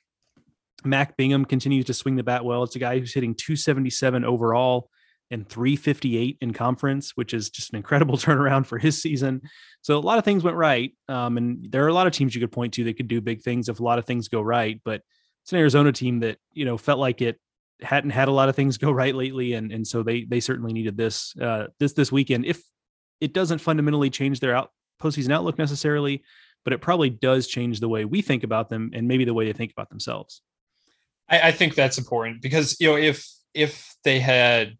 Mac Bingham continues to swing the bat well. It's a guy who's hitting 277 overall and 358 in conference, which is just an incredible turnaround for his season. So a lot of things went right. Um, and there are a lot of teams you could point to that could do big things if a lot of things go right. But it's an Arizona team that, you know, felt like it hadn't had a lot of things go right lately. And, and so they, they certainly needed this, uh, this, this weekend. If it doesn't fundamentally change their out postseason outlook necessarily, but it probably does change the way we think about them and maybe the way they think about themselves. I, I think that's important because, you know, if, if they had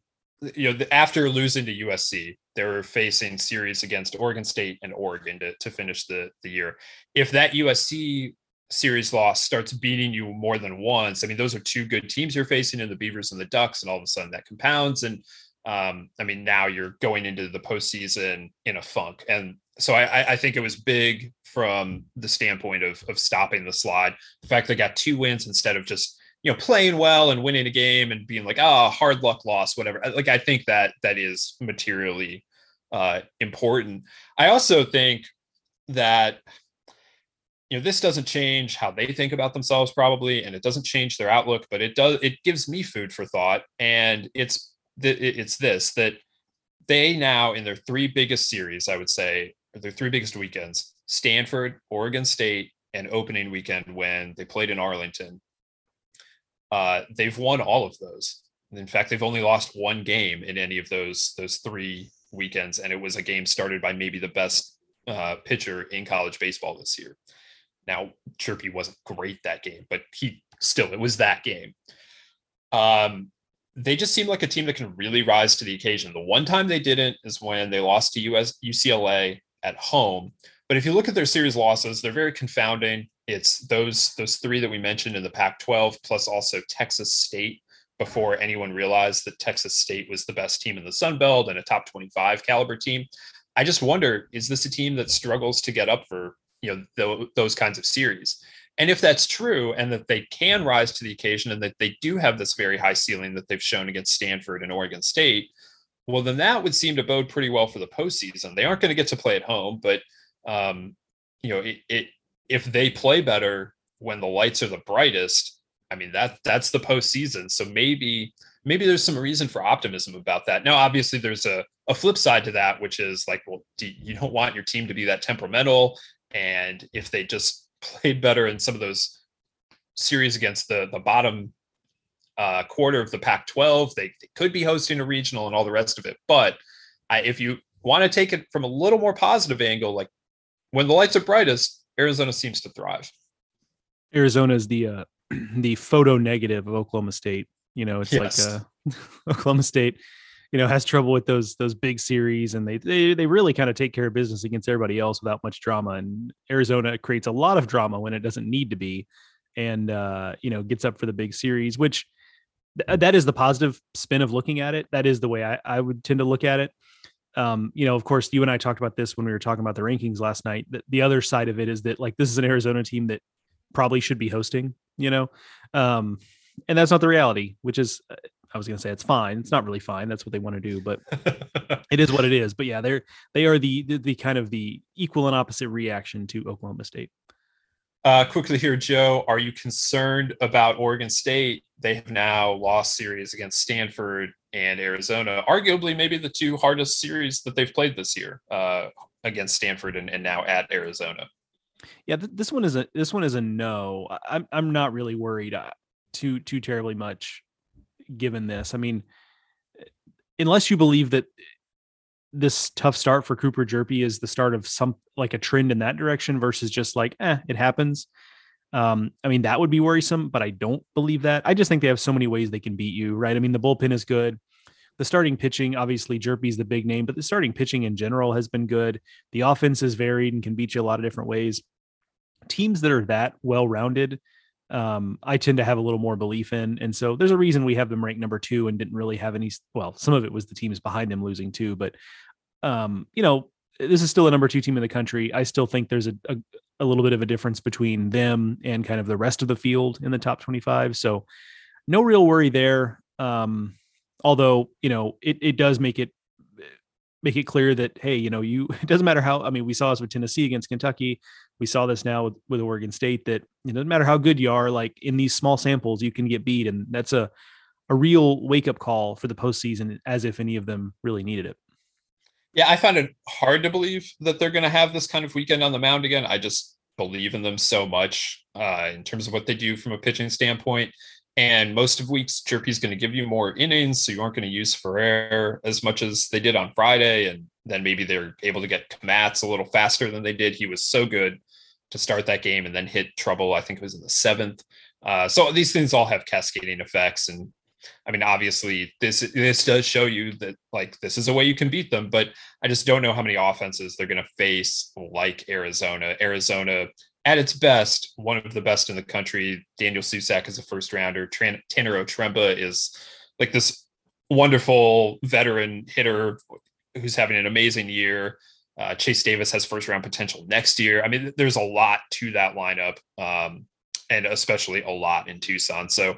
you know, after losing to USC, they were facing series against Oregon State and Oregon to, to finish the, the year. If that USC series loss starts beating you more than once, I mean, those are two good teams you're facing in the Beavers and the Ducks, and all of a sudden that compounds. And um, I mean, now you're going into the postseason in a funk. And so I, I think it was big from the standpoint of, of stopping the slide. The fact they got two wins instead of just you know playing well and winning a game and being like oh hard luck loss whatever. Like i think that that is materially uh important. I also think that you know this doesn't change how they think about themselves probably and it doesn't change their outlook but it does it gives me food for thought. And it's it's this that they now in their three biggest series i would say their three biggest weekends stanford oregon state and opening weekend when they played in arlington uh, they've won all of those. In fact, they've only lost one game in any of those those three weekends, and it was a game started by maybe the best uh, pitcher in college baseball this year. Now, Hjerpe wasn't great that game, but he still it was that game. Um, they just seem like a team that can really rise to the occasion. The one time they didn't is when they lost to US UCLA at home, But if you look at their series losses, they're very confounding. It's those those three that we mentioned in the Pac-12, plus also Texas State. Before anyone realized that Texas State was the best team in the Sun Belt and a top 25 caliber team, I just wonder: is this a team that struggles to get up for you know th- those kinds of series? And if that's true, and that they can rise to the occasion, and that they do have this very high ceiling that they've shown against Stanford and Oregon State, well, then that would seem to bode pretty well for the postseason. They aren't going to get to play at home, but um, you know, it, it if they play better when the lights are the brightest, I mean that that's the postseason. So maybe maybe there's some reason for optimism about that. Now, obviously, there's a a flip side to that, which is like, well, do, you don't want your team to be that temperamental, and if they just played better in some of those series against the the bottom uh, quarter of the Pac-12. They, they, could be hosting a regional and all the rest of it. But I, if you want to take it from a little more positive angle, like when the lights are brightest, Arizona seems to thrive. Arizona is the uh, the photo negative of Oklahoma State. You know, it's yes. like uh, Oklahoma State you know has trouble with those those big series and they they, they really kind of take care of business against everybody else without much drama and arizona creates a lot of drama when it doesn't need to be and uh you know gets up for the big series which th- that is the positive spin of looking at it that is the way i, I would tend to look at it um, you know, of course, you and I talked about this when we were talking about the rankings last night. The, the other side of it is that like this is an Arizona team that probably should be hosting, you know, um, and that's not the reality, which is uh, I was going to say it's fine. It's not really fine. That's what they want to do, but it is what it is. But yeah, they're they are the, the, the kind of the equal and opposite reaction to Oklahoma State. Uh, quickly here, Joe, are you concerned about Oregon State? They have now lost series against Stanford and Arizona, arguably maybe the two hardest series that they've played this year uh, against Stanford and, and now at Arizona. Yeah, th- this one is a this one is a no. I'm I'm not really worried uh, too too terribly much given this. I mean, unless you believe that this tough start for Cooper Hjerpe is the start of some like a trend in that direction versus just like, eh, it happens. Um, I mean, that would be worrisome, but I don't believe that. I just think they have so many ways they can beat you, right? I mean, the bullpen is good. The starting pitching, obviously, Hjerpe's the big name, but the starting pitching in general has been good. The offense is varied and can beat you a lot of different ways. Teams that are that well rounded, um, I tend to have a little more belief in. And so there's a reason we have them ranked number two and didn't really have any. Well, some of it was the teams behind them losing too, but um, you know, this is still a number two team in the country. I still think there's a, a, a little bit of a difference between them and kind of the rest of the field in the top 25. So no real worry there. Um, although, you know, it, it does make it make it clear that hey, you know, you it doesn't matter how. I mean, we saw this with Tennessee against Kentucky. We saw this now with, with Oregon State that it doesn't matter how good you are. Like in these small samples, you can get beat, and that's a a real wake up call for the postseason, as if any of them really needed it. Yeah, I found it hard to believe that they're going to have this kind of weekend on the mound again. I just believe in them so much uh, in terms of what they do from a pitching standpoint. And most of weeks, Hjerpe's going to give you more innings, so you aren't going to use Ferrer as much as they did on Friday. And then maybe they're able to get Kmatz a little faster than they did. He was so good to start that game and then hit trouble. I think it was in the seventh. Uh, so these things all have cascading effects. And I mean, obviously, this this does show you that like this is a way you can beat them. But I just don't know how many offenses they're going to face like Arizona. Arizona at its best, one of the best in the country. Daniel Susac is a first rounder. Tanner Otremba is like this wonderful veteran hitter who's having an amazing year. Uh, Chase Davis has first round potential next year. I mean, there's a lot to that lineup, um, and especially a lot in Tucson. So,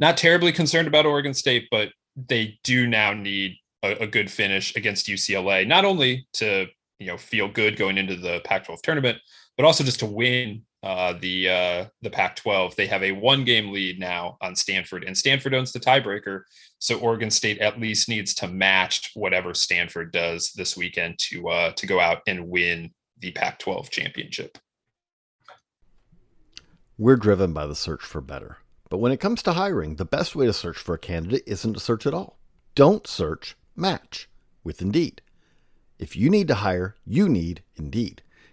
not terribly concerned about Oregon State, but they do now need a, a good finish against UCLA, not only to you know feel good going into the Pac-12 tournament, but also just to win uh, the uh, the Pac-12. They have a one game lead now on Stanford, and Stanford owns the tiebreaker. So Oregon State at least needs to match whatever Stanford does this weekend to uh, to go out and win the Pac-12 championship. We're driven by the search for better, but when it comes to hiring, the best way to search for a candidate isn't to search at all. Don't search. Match with Indeed. If you need to hire, you need Indeed.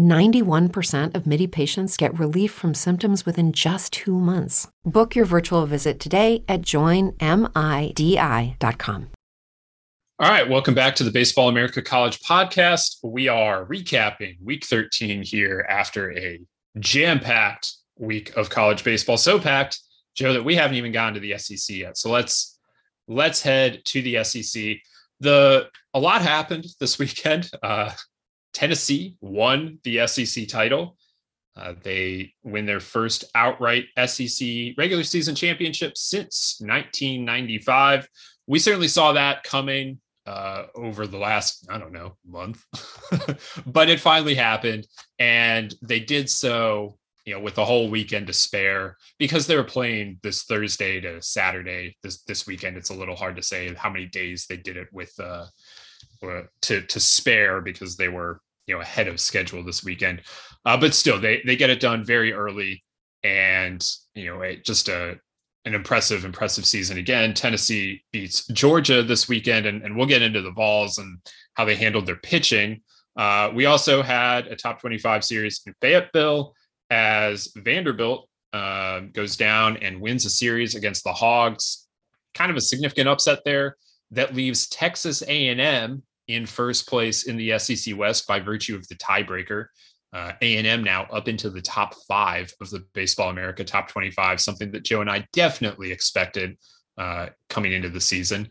91% of MIDI patients get relief from symptoms within just two months. Book your virtual visit today at joinmidi.com. All right, welcome back to the Baseball America College podcast. We are recapping week 13 here after a jam packed week of college baseball. So packed, Joe, that we haven't even gotten to the SEC yet. So let's let's head to the SEC. The a lot happened this weekend. Uh, Tennessee won the SEC title. Uh, they win their first outright SEC regular season championship since 1995. We certainly saw that coming uh, over the last, I don't know, month, but it finally happened. And they did so, you know, with the whole weekend to spare because they were playing this Thursday to Saturday. This this weekend, it's a little hard to say how many days they did it with uh, uh to to spare because they were you know ahead of schedule this weekend. Uh, but still, they they get it done very early, and you know, it just a an impressive, impressive season again. Tennessee beats Georgia this weekend, and, and we'll get into the Vols and how they handled their pitching. Uh, we also had a top 25 series in Fayetteville as Vanderbilt uh, goes down and wins a series against the Hogs. Kind of a significant upset there that leaves Texas A&M in first place in the SEC West by virtue of the tiebreaker uh, A&M now up into the top five of the Baseball America top 25, something that Joe and I definitely expected uh, coming into the season.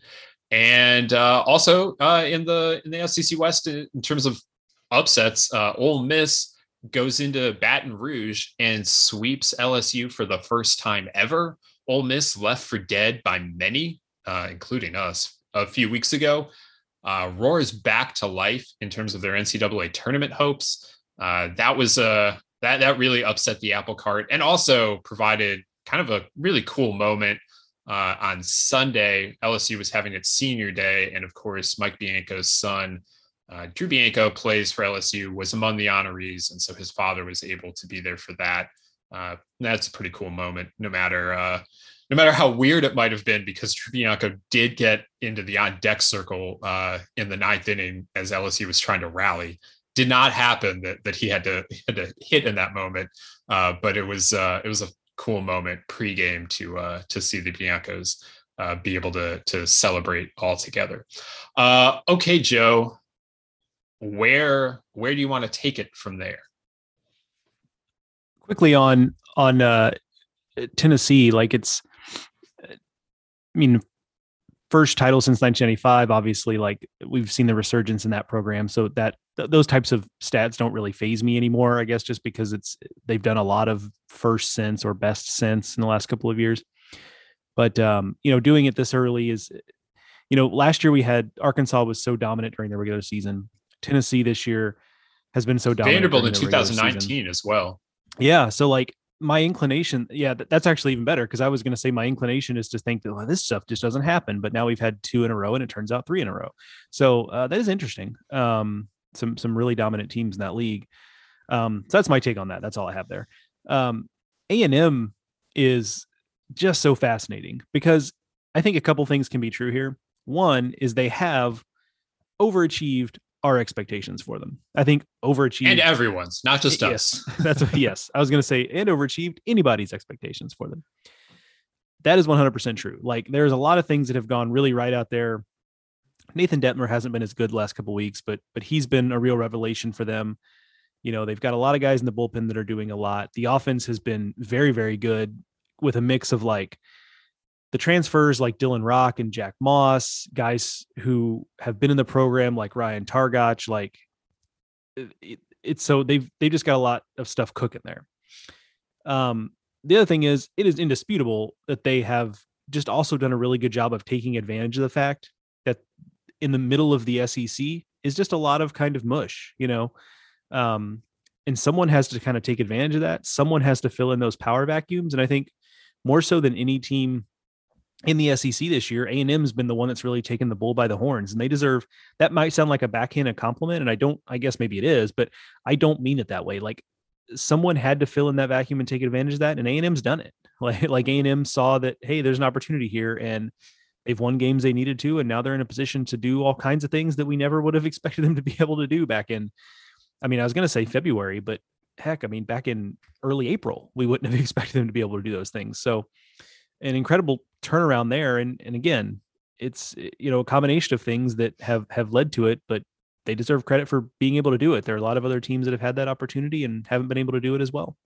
And uh, also uh, in the in the SEC West, in terms of upsets, uh, Ole Miss goes into Baton Rouge and sweeps LSU for the first time ever. Ole Miss left for dead by many, uh, including us, a few weeks ago. roars back to life in terms of their NCAA tournament hopes uh, that was uh, that that really upset the apple cart and also provided kind of a really cool moment uh, on Sunday. LSU was having its senior day, and of course, Mike Bianco's son, uh, Drew Bianco, plays for LSU, was among the honorees, and so his father was able to be there for that. Uh, that's a pretty cool moment, no matter uh, no matter how weird it might have been, because Drew Bianco did get into the on deck circle uh, in the ninth inning as LSU was trying to rally did not happen that that he had to had to hit in that moment. Uh, but it was uh, it was a cool moment pregame to uh, to see the Biancos uh, be able to to celebrate all together. Uh, okay, Joe, where where do you want to take it from there? Quickly on on Tennessee, like it's, mean, first title since 1995 obviously like we've seen the resurgence in that program. So that th- those types of stats don't really phase me anymore i guess just because it's they've done a lot of first since or best since in the last couple of years. But um you know doing it this early is you know last year we had arkansas was so dominant during the regular season. Tennessee this year has been so dominant vanderbilt in 2019 as well. Yeah so like my inclination, yeah, that's actually even better because I was going to say my inclination is to think that well, this stuff just doesn't happen, but now we've had two in a row and it turns out three in a row. So uh, that is interesting. Um, some some really dominant teams in that league. Um, so that's my take on that. That's all I have there. Um, A and M is just so fascinating because I think a couple things can be true here. One is they have overachieved our expectations for them. I think overachieved and everyone's, not just yes, us. that's yes. I was going to say and overachieved anybody's expectations for them. That is 100% true. Like there's a lot of things that have gone really right out there. Nathan Dettmer hasn't been as good last couple weeks, but but he's been a real revelation for them. You know, they've got a lot of guys in the bullpen that are doing a lot. The offense has been very very good with a mix of like the transfers like Dylan Rock and Jack Moss, guys who have been in the program like Ryan Targac, like it, it's so they've they've just got a lot of stuff cooking there. Um, the other thing is it is indisputable that they have just also done a really good job of taking advantage of the fact that in the middle of the SEC is just a lot of kind of mush, you know. Um, and someone has to kind of take advantage of that. Someone has to fill in those power vacuums, and I think more so than any team in the SEC this year, A&M's been the one that's really taken the bull by the horns and they deserve that might sound like a backhanded compliment and I don't I guess maybe it is, but I don't mean it that way. Like someone had to fill in that vacuum and take advantage of that and A&M's done it. Like like A&M saw that hey, there's an opportunity here and they've won games they needed to and now they're in a position to do all kinds of things that we never would have expected them to be able to do back in I mean, I was going to say February, but heck, I mean, back in early April, we wouldn't have expected them to be able to do those things. So an incredible turnaround there. And and again, it's eh, you know a combination of things that have have led to it, but they deserve credit for being able to do it. There are a lot of other teams that have had that opportunity and haven't been able to do it as well.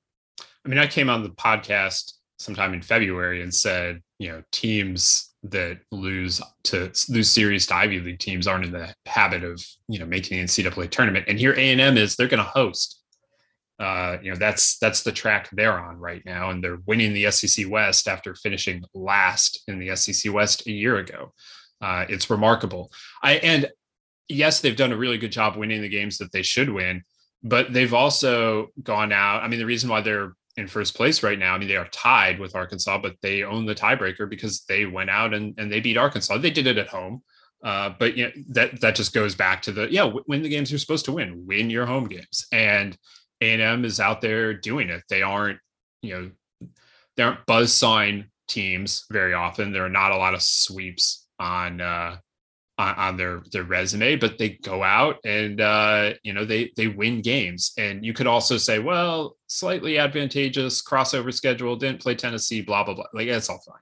I mean, I came on the podcast sometime in February and said, you know, teams that lose to lose series to Ivy League teams aren't in the habit of, you know, making the NCAA tournament. And here A and M is they're going to host uh, you know that's that's the track they're on right now, and they're winning the SEC West after finishing last in the SEC West a year ago. Uh, it's remarkable. I and yes, they've done a really good job winning the games that they should win, but they've also gone out. I mean, the reason why they're in first place right now, I mean, they are tied with Arkansas, but they own the tiebreaker because they went out and, and they beat Arkansas. They did it at home. Uh, but you know, that that just goes back to the yeah, win the games you're supposed to win, win your home games, and a&M is out there doing it. They aren't, you know, they aren't buzz sign teams very often. There are not a lot of sweeps on uh on, on their their resume, but they go out and uh, you know they they win games. And you could also say, well, slightly advantageous crossover schedule, didn't play Tennessee, blah blah blah. Like that's all fine.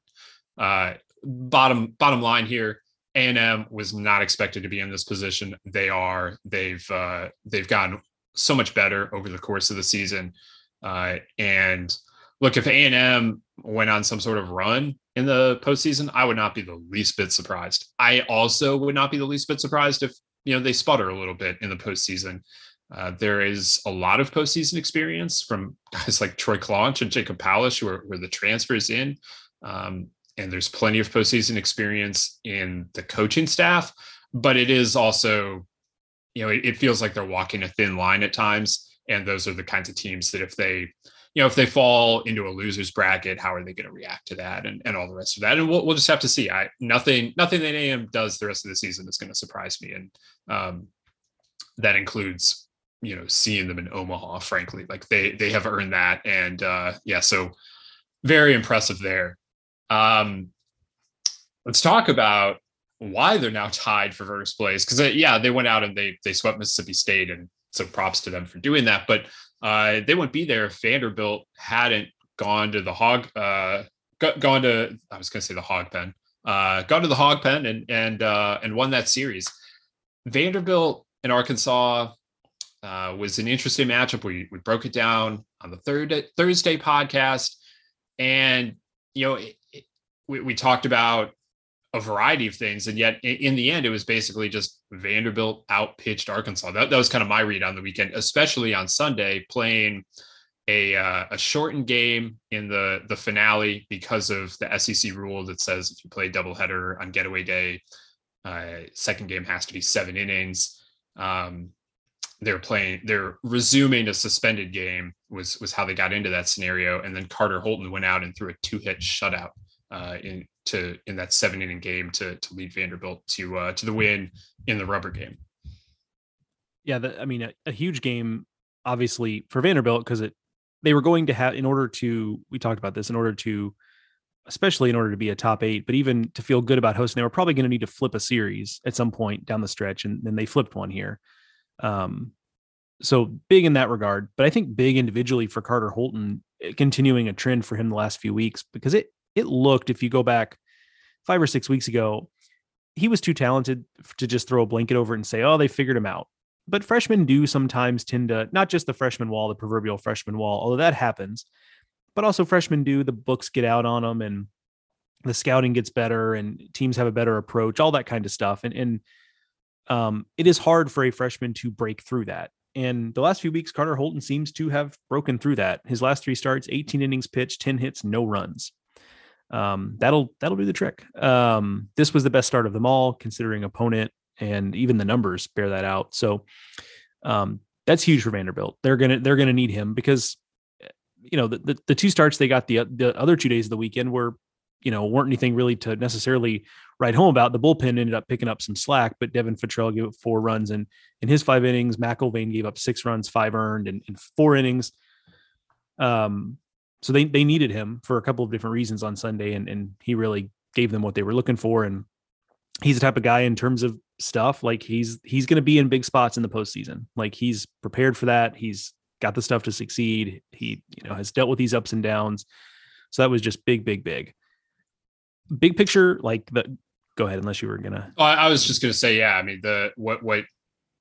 Uh, bottom bottom line here, A&M was not expected to be in this position. They are. They've uh, they've gotten so much better over the course of the season. Uh, and look, if A and M went on some sort of run in the postseason, I would not be the least bit surprised. I also would not be the least bit surprised if you know they sputter a little bit in the postseason. Uh, there is a lot of postseason experience from guys like Troy Claunch and Jacob Palisch, who are, the transfers in. Um, and there's plenty of postseason experience in the coaching staff, but it is also you know, it, it feels like they're walking a thin line at times. And those are the kinds of teams that if they, you know, if they fall into a loser's bracket, how are they going to react to that and, and all the rest of that? And we'll, we'll just have to see. I nothing nothing that AM does the rest of the season is going to surprise me, and um, that includes you know seeing them in Omaha. Frankly, like they they have earned that, and uh, yeah, so very impressive there. Um, let's talk about why they're now tied for first place because uh, yeah they went out and they they swept mississippi state and so props to them for doing that but uh, they wouldn't be there if vanderbilt hadn't gone to the hog uh, gone to i was going to say the hog pen uh, gone to the hog pen and and uh, and won that series. Vanderbilt and arkansas uh, was an interesting matchup. We, we broke it down on the third thursday podcast and you know it, it, we, we talked about a variety of things. And yet, in the end, it was basically just Vanderbilt outpitched Arkansas. That, that was kind of my read on the weekend, especially on Sunday, playing a uh, a shortened game in the the finale because of the SEC rule that says if you play doubleheader on getaway day, uh, second game has to be seven innings. Um, they're playing, they're resuming a suspended game was was how they got into that scenario. And then Carter Holton went out and threw a two hit shutout uh, in to in that seven inning game to to lead Vanderbilt to uh, to the win in the rubber game. Yeah, the, I mean, a, a huge game, obviously for Vanderbilt because it they were going to have in order to we talked about this in order to especially in order to be a top eight, but even to feel good about hosting, they were probably going to need to flip a series at some point down the stretch, and then they flipped one here. Um, so big in that regard, but I think big individually for Carter Holton, eh, continuing a trend for him the last few weeks because it it looked if you go back five or six weeks ago, he was too talented to just throw a blanket over it and say, "Oh, they figured him out." But freshmen do sometimes tend to not just the freshman wall, the proverbial freshman wall, although that happens, but also freshmen do the books get out on them and the scouting gets better and teams have a better approach, all that kind of stuff, and and um, it is hard for a freshman to break through that. And the last few weeks, Carter Holton seems to have broken through that. His last three starts, 18 innings pitched, 10 hits, no runs. Um, that'll that'll do the trick. Um, this was the best start of them all, considering opponent and even the numbers bear that out. So um, that's huge for Vanderbilt. They're gonna they're gonna need him because you know the, the, the two starts they got the the other two days of the weekend were you know weren't anything really to necessarily write home about. The bullpen ended up picking up some slack, but Devin Futrell gave up four runs and in his five innings, McElvain gave up six runs, five earned, and in four innings. Um, so they they needed him for a couple of different reasons on Sunday, and and he really gave them what they were looking for. And he's the type of guy in terms of stuff like he's he's going to be in big spots in the postseason. Like he's prepared for that. He's got the stuff to succeed. He you know has dealt with these ups and downs. So that was just big, big, big. Big picture, like the. Go ahead, unless you were gonna. Oh, I was just gonna say, yeah. I mean, the what what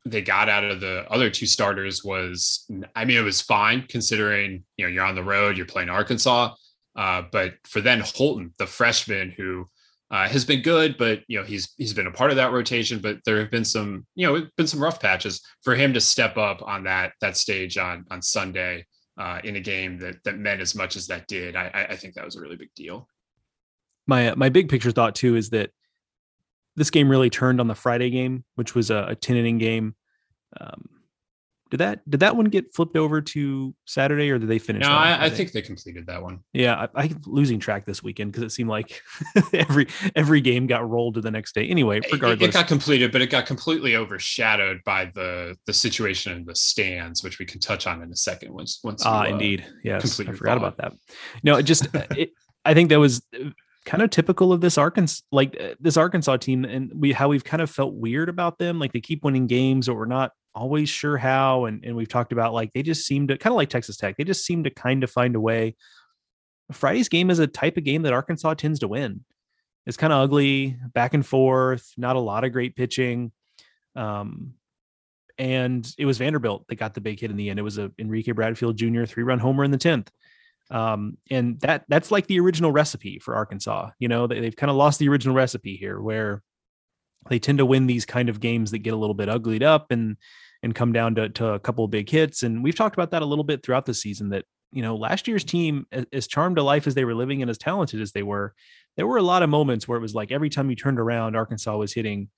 they got out of the other two starters was, I mean, it was fine considering, you know, you're on the road, you're playing Arkansas. Uh, but for then Holton, the freshman who uh, has been good, but you know he's he's been a part of that rotation. But there have been some you know been some rough patches for him to step up on that that stage on on Sunday uh, in a game that that meant as much as that did. I I think that was a really big deal. My my big picture thought too is that this game really turned on the Friday game, which was a, a 10 inning game. Um, did that did that one get flipped over to Saturday or did they finish? No, I, I, think they completed that one. Yeah, I, am losing track this weekend because it seemed like every every game got rolled to the next day. Anyway, regardless, it, it, got completed, but it got completely overshadowed by the the situation in the stands, which we can touch on in a second. Once once ah, uh, indeed, yes, I forgot about that. No, it just it, I think that was kind of typical of this Arkansas, like uh, this Arkansas team, and we how we've kind of felt weird about them. Like they keep winning games, or we're not always sure how. And and we've talked about like they just seem to kind of like Texas Tech. They just seem to kind of find a way. Friday's game is a type of game that Arkansas tends to win. It's kind of ugly, back and forth, not a lot of great pitching. Um, and it was Vanderbilt that got the big hit in the end. It was a Enrique Bradfield Jr. three run homer in the tenth. Um, and that that's like the original recipe for Arkansas. You know, they, they've kind of lost the original recipe here, where they tend to win these kind of games that get a little bit uglied up and and come down to, to a couple of big hits. And we've talked about that a little bit throughout the season. That you know, last year's team, as, charmed a life as they were living and as talented as they were, there were a lot of moments where it was like every time you turned around, Arkansas was hitting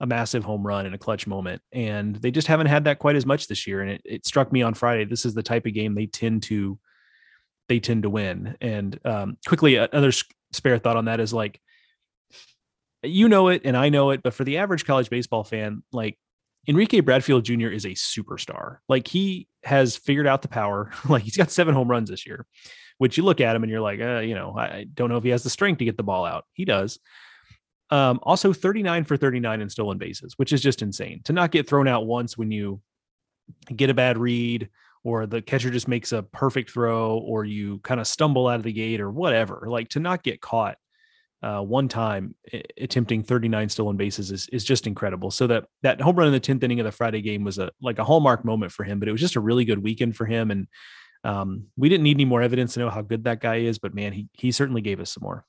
a massive home run in a clutch moment. And they just haven't had that quite as much this year. And it, it struck me on Friday. This is the type of game they tend to they tend to win. And um, quickly, another spare thought on that is like, you know it, and I know it, but for the average college baseball fan, like Enrique Bradfield Jr. is a superstar. Like he has figured out the power. like he's got seven home runs this year, which you look at him and you're like, uh, you know, I don't know if he has the strength to get the ball out. He does. Um, also 39 for 39 in stolen bases, which is just insane to not get thrown out once when you get a bad read or the catcher just makes a perfect throw or you kind of stumble out of the gate or whatever like to not get caught uh, one time attempting 39 stolen bases is, is just incredible so that that home run in the 10th inning of the friday game was a like a hallmark moment for him but it was just a really good weekend for him and um, we didn't need any more evidence to know how good that guy is but man he he certainly gave us some more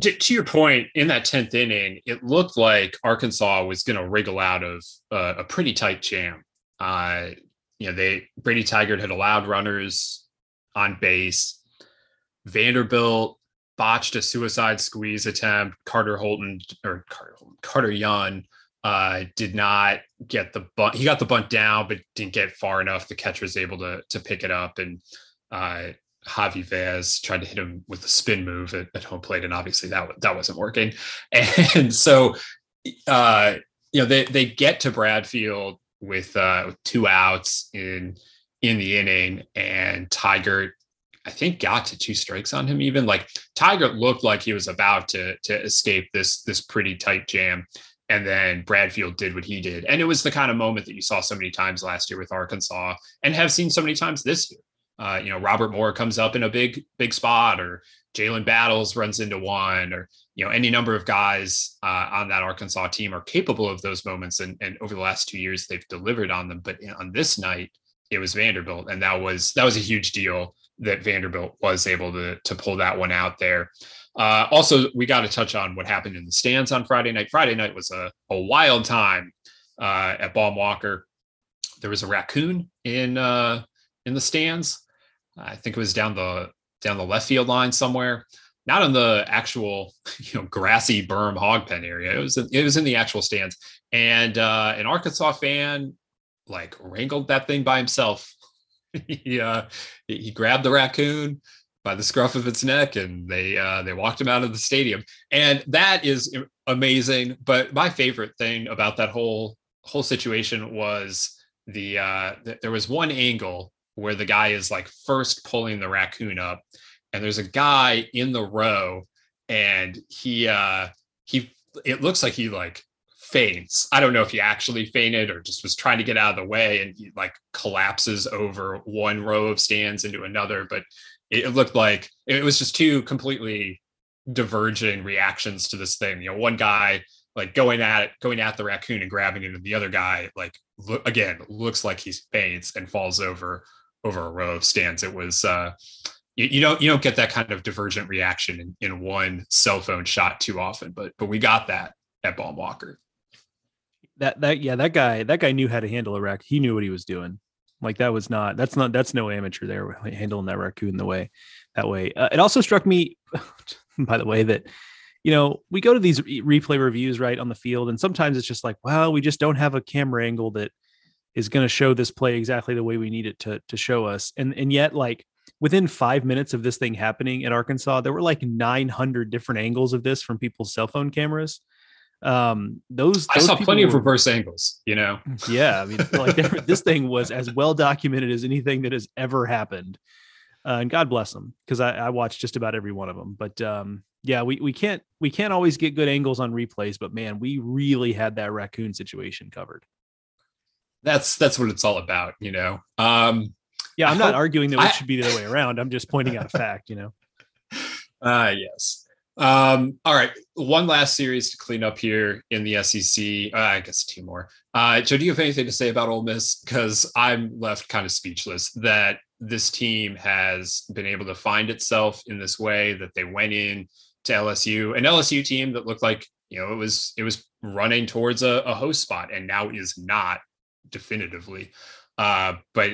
to your point, in that 10th inning, it looked like Arkansas was going to wriggle out of uh, a pretty tight jam. Uh, you know, they Brady Tygart had allowed runners on base. Vanderbilt botched a suicide squeeze attempt. Carter Holton or Carter, Carter Young uh, did not get the bunt. He got the bunt down, but didn't get far enough. The catcher was able to to pick it up, and uh, Javi Vaz tried to hit him with a spin move at, at home plate, and obviously that that wasn't working. And so, uh, you know, they they get to Bradfield with uh, with two outs in in the inning, and Tygart, I think, got to two strikes on him. Even like Tygart looked like he was about to to escape this this pretty tight jam, and then Bradfield did what he did, and it was the kind of moment that you saw so many times last year with Arkansas, and have seen so many times this year. Uh, you know, Robert Moore comes up in a big big spot, or Jalen Battles runs into one, or you know, any number of guys uh, on that Arkansas team are capable of those moments, and and over the last two years they've delivered on them. But on this night, it was Vanderbilt, and that was that was a huge deal that Vanderbilt was able to to pull that one out there. Uh, also, we got to touch on what happened in the stands on Friday night. Friday night was a, a wild time uh, at Baum-Walker. There was a raccoon in uh, in the stands. I think it was down the down the left field line somewhere. Not in the actual, you know, grassy berm hog pen area. It was it was in the actual stands, and uh, an Arkansas fan like wrangled that thing by himself. he uh, he grabbed the raccoon by the scruff of its neck, and they uh, they walked him out of the stadium. And that is amazing. But my favorite thing about that whole whole situation was the uh, th- there was one angle where the guy is like first pulling the raccoon up, and there's a guy in the row, and he uh, he it looks like he like faints. I don't know if he actually fainted or just was trying to get out of the way and he like collapses over one row of stands into another. But it looked like it was just two completely diverging reactions to this thing. You know, one guy like going at it, going at the raccoon and grabbing it, and the other guy like look, again looks like he faints and falls over over a row of stands. It was uh you, you don't you don't get that kind of divergent reaction in, in one cell phone shot too often, but but we got that at Baum-Walker that that yeah that guy that guy knew how to handle a rack he knew what he was doing. Like that was not that's not that's no amateur there handling that raccoon the way that way. Uh, it also struck me by the way that you know we go to these replay reviews right on the field and sometimes it's just like well we just don't have a camera angle that is going to show this play exactly the way we need it to to show us. And and yet like within five minutes of this thing happening in arkansas there were like 900 different angles of this from people's cell phone cameras. Um those, those i saw plenty were, of reverse angles you know? Yeah i mean like this thing was as well documented as anything that has ever happened. Uh, and god bless them because I, I watched just about every one of them but um yeah we, we can't we can't always get good angles on replays but man we really had that raccoon situation covered. That's that's what it's all about you know? Um yeah i'm not arguing that it should be the other way around i'm just pointing out a fact you know uh yes um, all right, one last series to clean up here in the SEC. Uh, I guess two more. Uh, Joe, do you have anything to say about Ole Miss? Because I'm left kind of speechless that this team has been able to find itself in this way that they went in to LSU, an LSU team that looked like you know it was it was running towards a, a host spot, and now is not definitively. Uh, but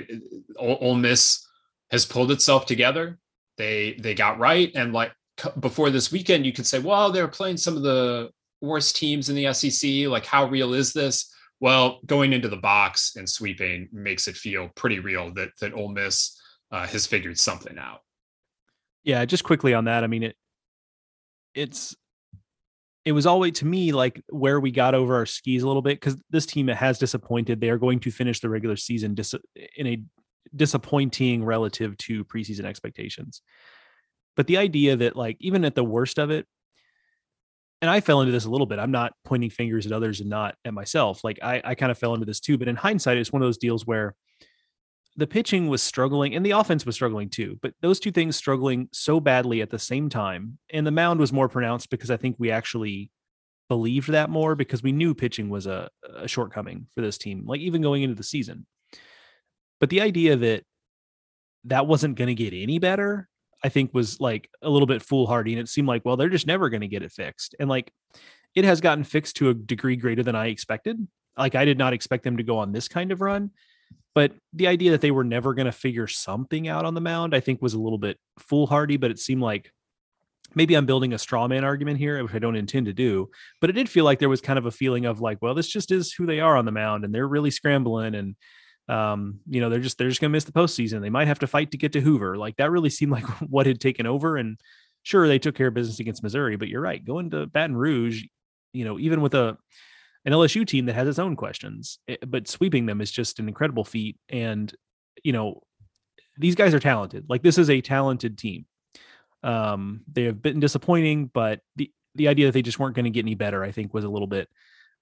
Ole, Miss has pulled itself together. They they got right, and like before this weekend, you could say, well, they're playing some of the worst teams in the SEC. Like, how real is this? Well, going into the box and sweeping makes it feel pretty real that that Ole Miss uh, has figured something out. Yeah, just quickly on that. I mean, it it's it was always to me like where we got over our skis a little bit because this team has disappointed. They are going to finish the regular season dis- in a disappointing relative to preseason expectations. But the idea that like even at the worst of it, and I fell into this a little bit. I'm not pointing fingers at others and not at myself. Like I, I kind of fell into this too. But in hindsight, it's one of those deals where the pitching was struggling and the offense was struggling too. But those two things struggling so badly at the same time. And the mound was more pronounced because I think we actually believed that more because we knew pitching was a, a shortcoming for this team, like even going into the season. But the idea that that wasn't going to get any better I think was like a little bit foolhardy. And it seemed like, well, they're just never going to get it fixed. And like it has gotten fixed to a degree greater than I expected. Like I did not expect them to go on this kind of run. But the idea that they were never going to figure something out on the mound, I think was a little bit foolhardy, but it seemed like maybe I'm building a straw man argument here, which I don't intend to do, but it did feel like there was kind of a feeling of like, well, this just is who they are on the mound and they're really scrambling and um, you know, they're just they're just gonna miss the postseason. They might have to fight to get to Hoover. Like that really seemed like what had taken over. And sure, they took care of business against Missouri, but you're right, going to Baton Rouge, you know, even with a an LSU team that has its own questions, eh, but sweeping them is just an incredible feat. And you know, these guys are talented. Like this is a talented team. Um, they have been disappointing, but the the idea that they just weren't going to get any better, I think, was a little bit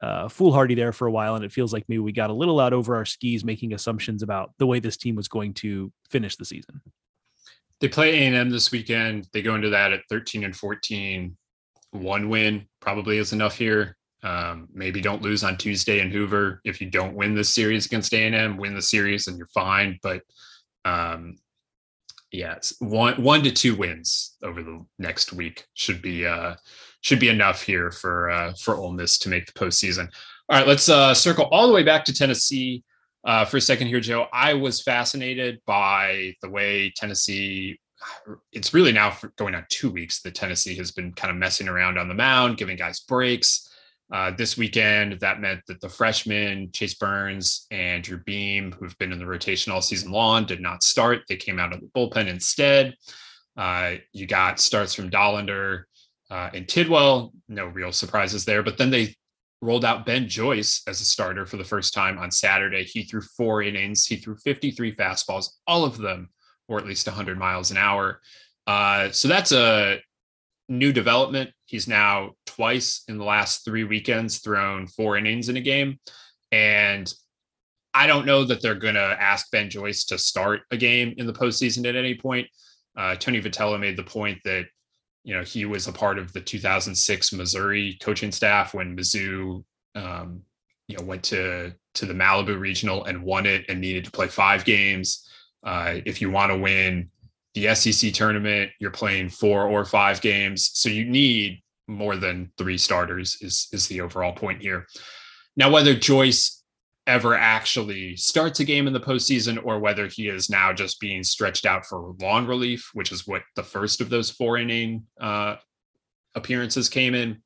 uh, foolhardy there for a while, and it feels like maybe we got a little out over our skis, making assumptions about the way this team was going to finish the season. They play A&M this weekend. They go into that at 13 and 14. One win probably is enough here. Um, maybe don't lose on Tuesday in Hoover. If you don't win this series against A&M, win the series and you're fine. But um, yeah, one one to two wins over the next week should be uh, should be enough here for uh, for Ole Miss to make the postseason. All right, let's uh, circle all the way back to Tennessee uh, for a second here, Joe. I was fascinated by the way Tennessee. It's really now going on two weeks that Tennessee has been kind of messing around on the mound, giving guys breaks. Uh, this weekend, that meant that the freshmen, Chase Burns and Drew Beam, who've been in the rotation all season long, did not start. They came out of the bullpen instead. Uh, you got starts from Dollander uh, and Tidwell, no real surprises there. But then they rolled out Ben Joyce as a starter for the first time on Saturday. He threw four innings, he threw 53 fastballs, all of them were at least 100 miles an hour. Uh, so that's a new development. He's now twice in the last three weekends thrown four innings in a game. And I don't know that they're going to ask Ben Joyce to start a game in the postseason at any point. Uh, Tony Vitello made the point that, you know, he was a part of the 2006 Missouri coaching staff when Mizzou, um, you know, went to to the Malibu Regional and won it and needed to play five games. Uh, if you want to win the SEC tournament, you're playing four or five games. So you need more than three starters is is the overall point here. Now, whether Joyce ever actually starts a game in the postseason or whether he is now just being stretched out for long relief, which is what the first of those four inning uh, appearances came in.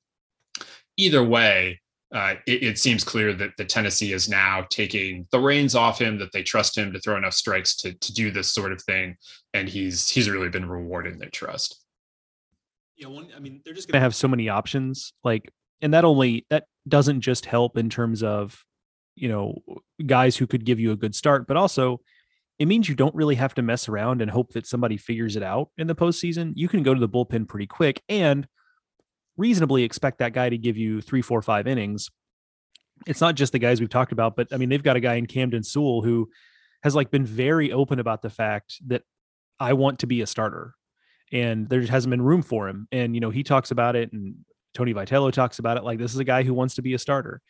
Either way, uh, it, it, seems clear that the Tennessee is now taking the reins off him, that they trust him to throw enough strikes to, to do this sort of thing. And he's he's really been rewarded their trust. Yeah, one, I mean, they're just going to have so many options. Like, and that only, that doesn't just help in terms of, you know, guys who could give you a good start, but also it means you don't really have to mess around and hope that somebody figures it out in the postseason. You can go to the bullpen pretty quick. And reasonably expect that guy to give you three, four, five innings. It's not just the guys we've talked about, but I mean, they've got a guy in Camden Sewell who has like been very open about the fact that I want to be a starter and there just hasn't been room for him. And, you know, he talks about it and Tony Vitello talks about it. Like this is a guy who wants to be a starter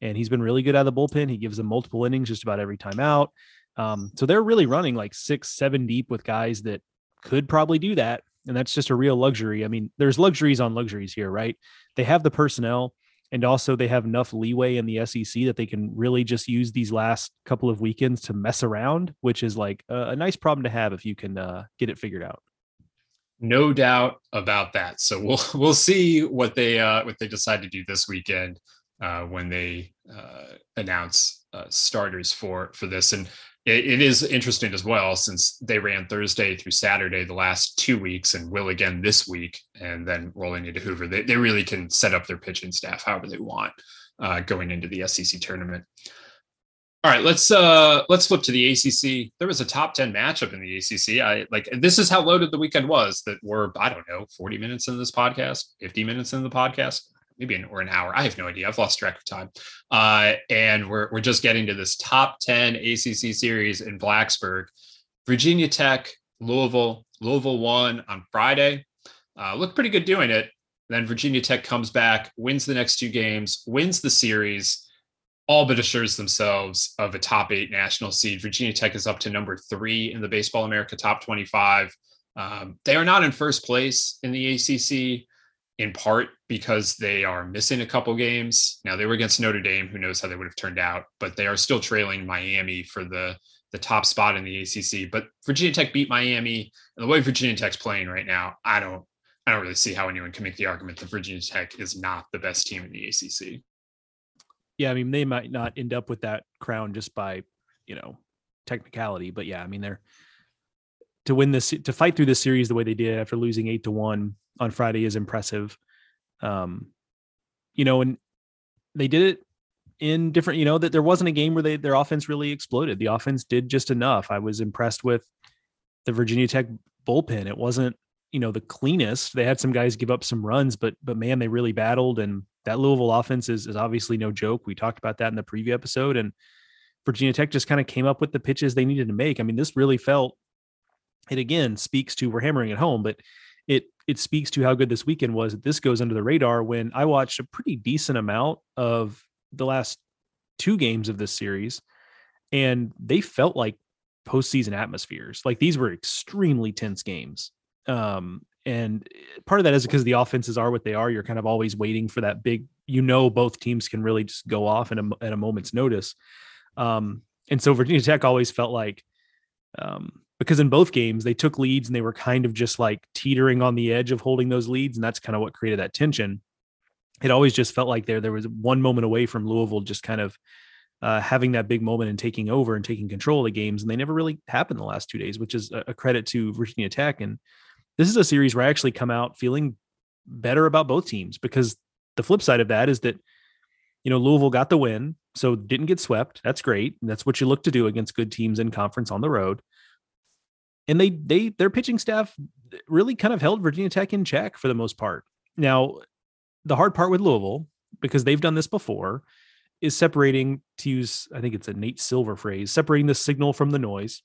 and he's been really good out of the bullpen. He gives them multiple innings just about every time out. Um, so they're really running like six, seven deep with guys that could probably do that and that's just a real luxury. I mean, there's luxuries on luxuries here, right? They have the personnel and also they have enough leeway in the SEC that they can really just use these last couple of weekends to mess around, which is like a, a nice problem to have if you can uh, get it figured out. No doubt about that. So we'll we'll see what they uh, what they decide to do this weekend uh, when they uh, announce uh, starters for for this. And it, it is interesting as well since they ran Thursday through Saturday the last two weeks and will again this week, and then rolling into Hoover. They, they really can set up their pitching staff however they want uh, going into the SEC tournament. All right, let's uh let's flip to the ACC. There was a top 10 matchup in the ACC. I like this is how loaded the weekend was that we're I don't know, 40 minutes in this podcast, 50 minutes in the podcast maybe an or an hour. I have no idea. I've lost track of time. Uh, and we're we're just getting to this top 10 ACC series in Blacksburg. Virginia Tech, Louisville. Louisville won on Friday. Uh, looked pretty good doing it. Then Virginia Tech comes back, wins the next two games, wins the series, all but assures themselves of a top eight national seed. Virginia Tech is up to number three in the Baseball America top 25. Um, they are not in first place in the ACC in part because they are missing a couple games. Now they were against Notre Dame, who knows how they would have turned out, but they are still trailing Miami for the the top spot in the ACC. But Virginia Tech beat Miami, and the way Virginia Tech's playing right now, I don't I don't really see how anyone can make the argument that Virginia Tech is not the best team in the ACC. Yeah, I mean they might not end up with that crown just by you know technicality, but yeah, I mean they're to win this to fight through this series the way they did after losing eight to one on Friday is impressive. Um, you know, and they did it in different, you know, that there wasn't a game where they their offense really exploded. The offense did just enough. I was impressed with the Virginia Tech bullpen. It wasn't, you know, the cleanest. They had some guys give up some runs, but but man, they really battled. And that Louisville offense is is obviously no joke. We talked about that in the preview episode. And Virginia Tech just kind of came up with the pitches they needed to make. I mean, this really felt it again speaks to we're hammering it home, but it it speaks to how good this weekend was. This goes under the radar when I watched a pretty decent amount of the last two games of this series, and they felt like postseason atmospheres. Like these were extremely tense games. Um, and part of that is because the offenses are what they are. You're kind of always waiting for that big, you know, both teams can really just go off in a, at a moment's notice. Um, and so Virginia Tech always felt like, um, because in both games they took leads and they were kind of just like teetering on the edge of holding those leads, and that's kind of what created that tension. It always just felt like there there was one moment away from Louisville just kind of uh, having that big moment and taking over and taking control of the games, and they never really happened the last two days, which is a, a credit to Virginia Tech. And this is a series where I actually come out feeling better about both teams because the flip side of that is that you know Louisville got the win, so didn't get swept. That's great. That's what you look to do against good teams in conference on the road and they they their pitching staff really kind of held Virginia Tech in check for the most part. Now, the hard part with Louisville, because they've done this before, is separating to use I think it's a Nate Silver phrase, separating the signal from the noise.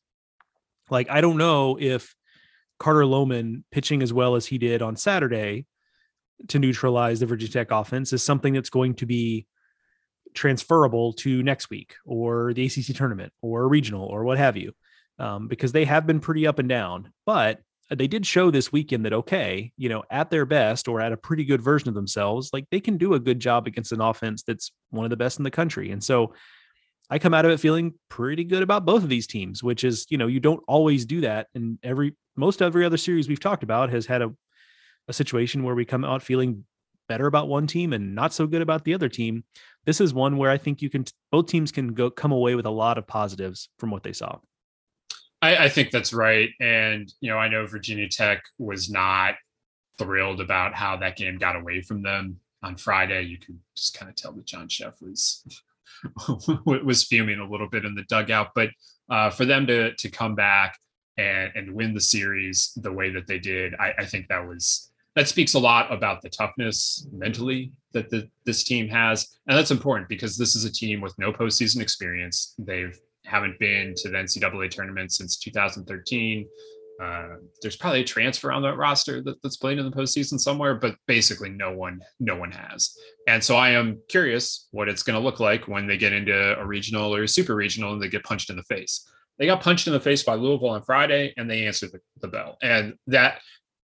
Like I don't know if Carter Lohman pitching as well as he did on Saturday to neutralize the Virginia Tech offense is something that's going to be transferable to next week or the ACC tournament or a regional or what have you um, because they have been pretty up and down. But they did show this weekend that okay, you know, at their best or at a pretty good version of themselves, like they can do a good job against an offense that's one of the best in the country. And so I come out of it feeling pretty good about both of these teams, which is, you know, you don't always do that. And every most every other series we've talked about has had a, a situation where we come out feeling better about one team and not so good about the other team. This is one where I think you can both teams can go come away with a lot of positives from what they saw. I, I think that's right. And, you know, I know Virginia Tech was not thrilled about how that game got away from them on Friday. You could just kind of tell that John Szefc was was fuming a little bit in the dugout. But uh, for them to to come back and and win the series the way that they did, I, I think that was that speaks a lot about the toughness mentally that the, this team has, and that's important because this is a team with no postseason experience. They've haven't been to the NCAA tournament since 2013. Uh, there's probably a transfer on that roster that, that's playing in the postseason somewhere, but basically no one, no one has. And so I am curious what it's going to look like when they get into a regional or a super regional and they get punched in the face. They got punched in the face by Louisville on Friday and they answered the, the bell. And that,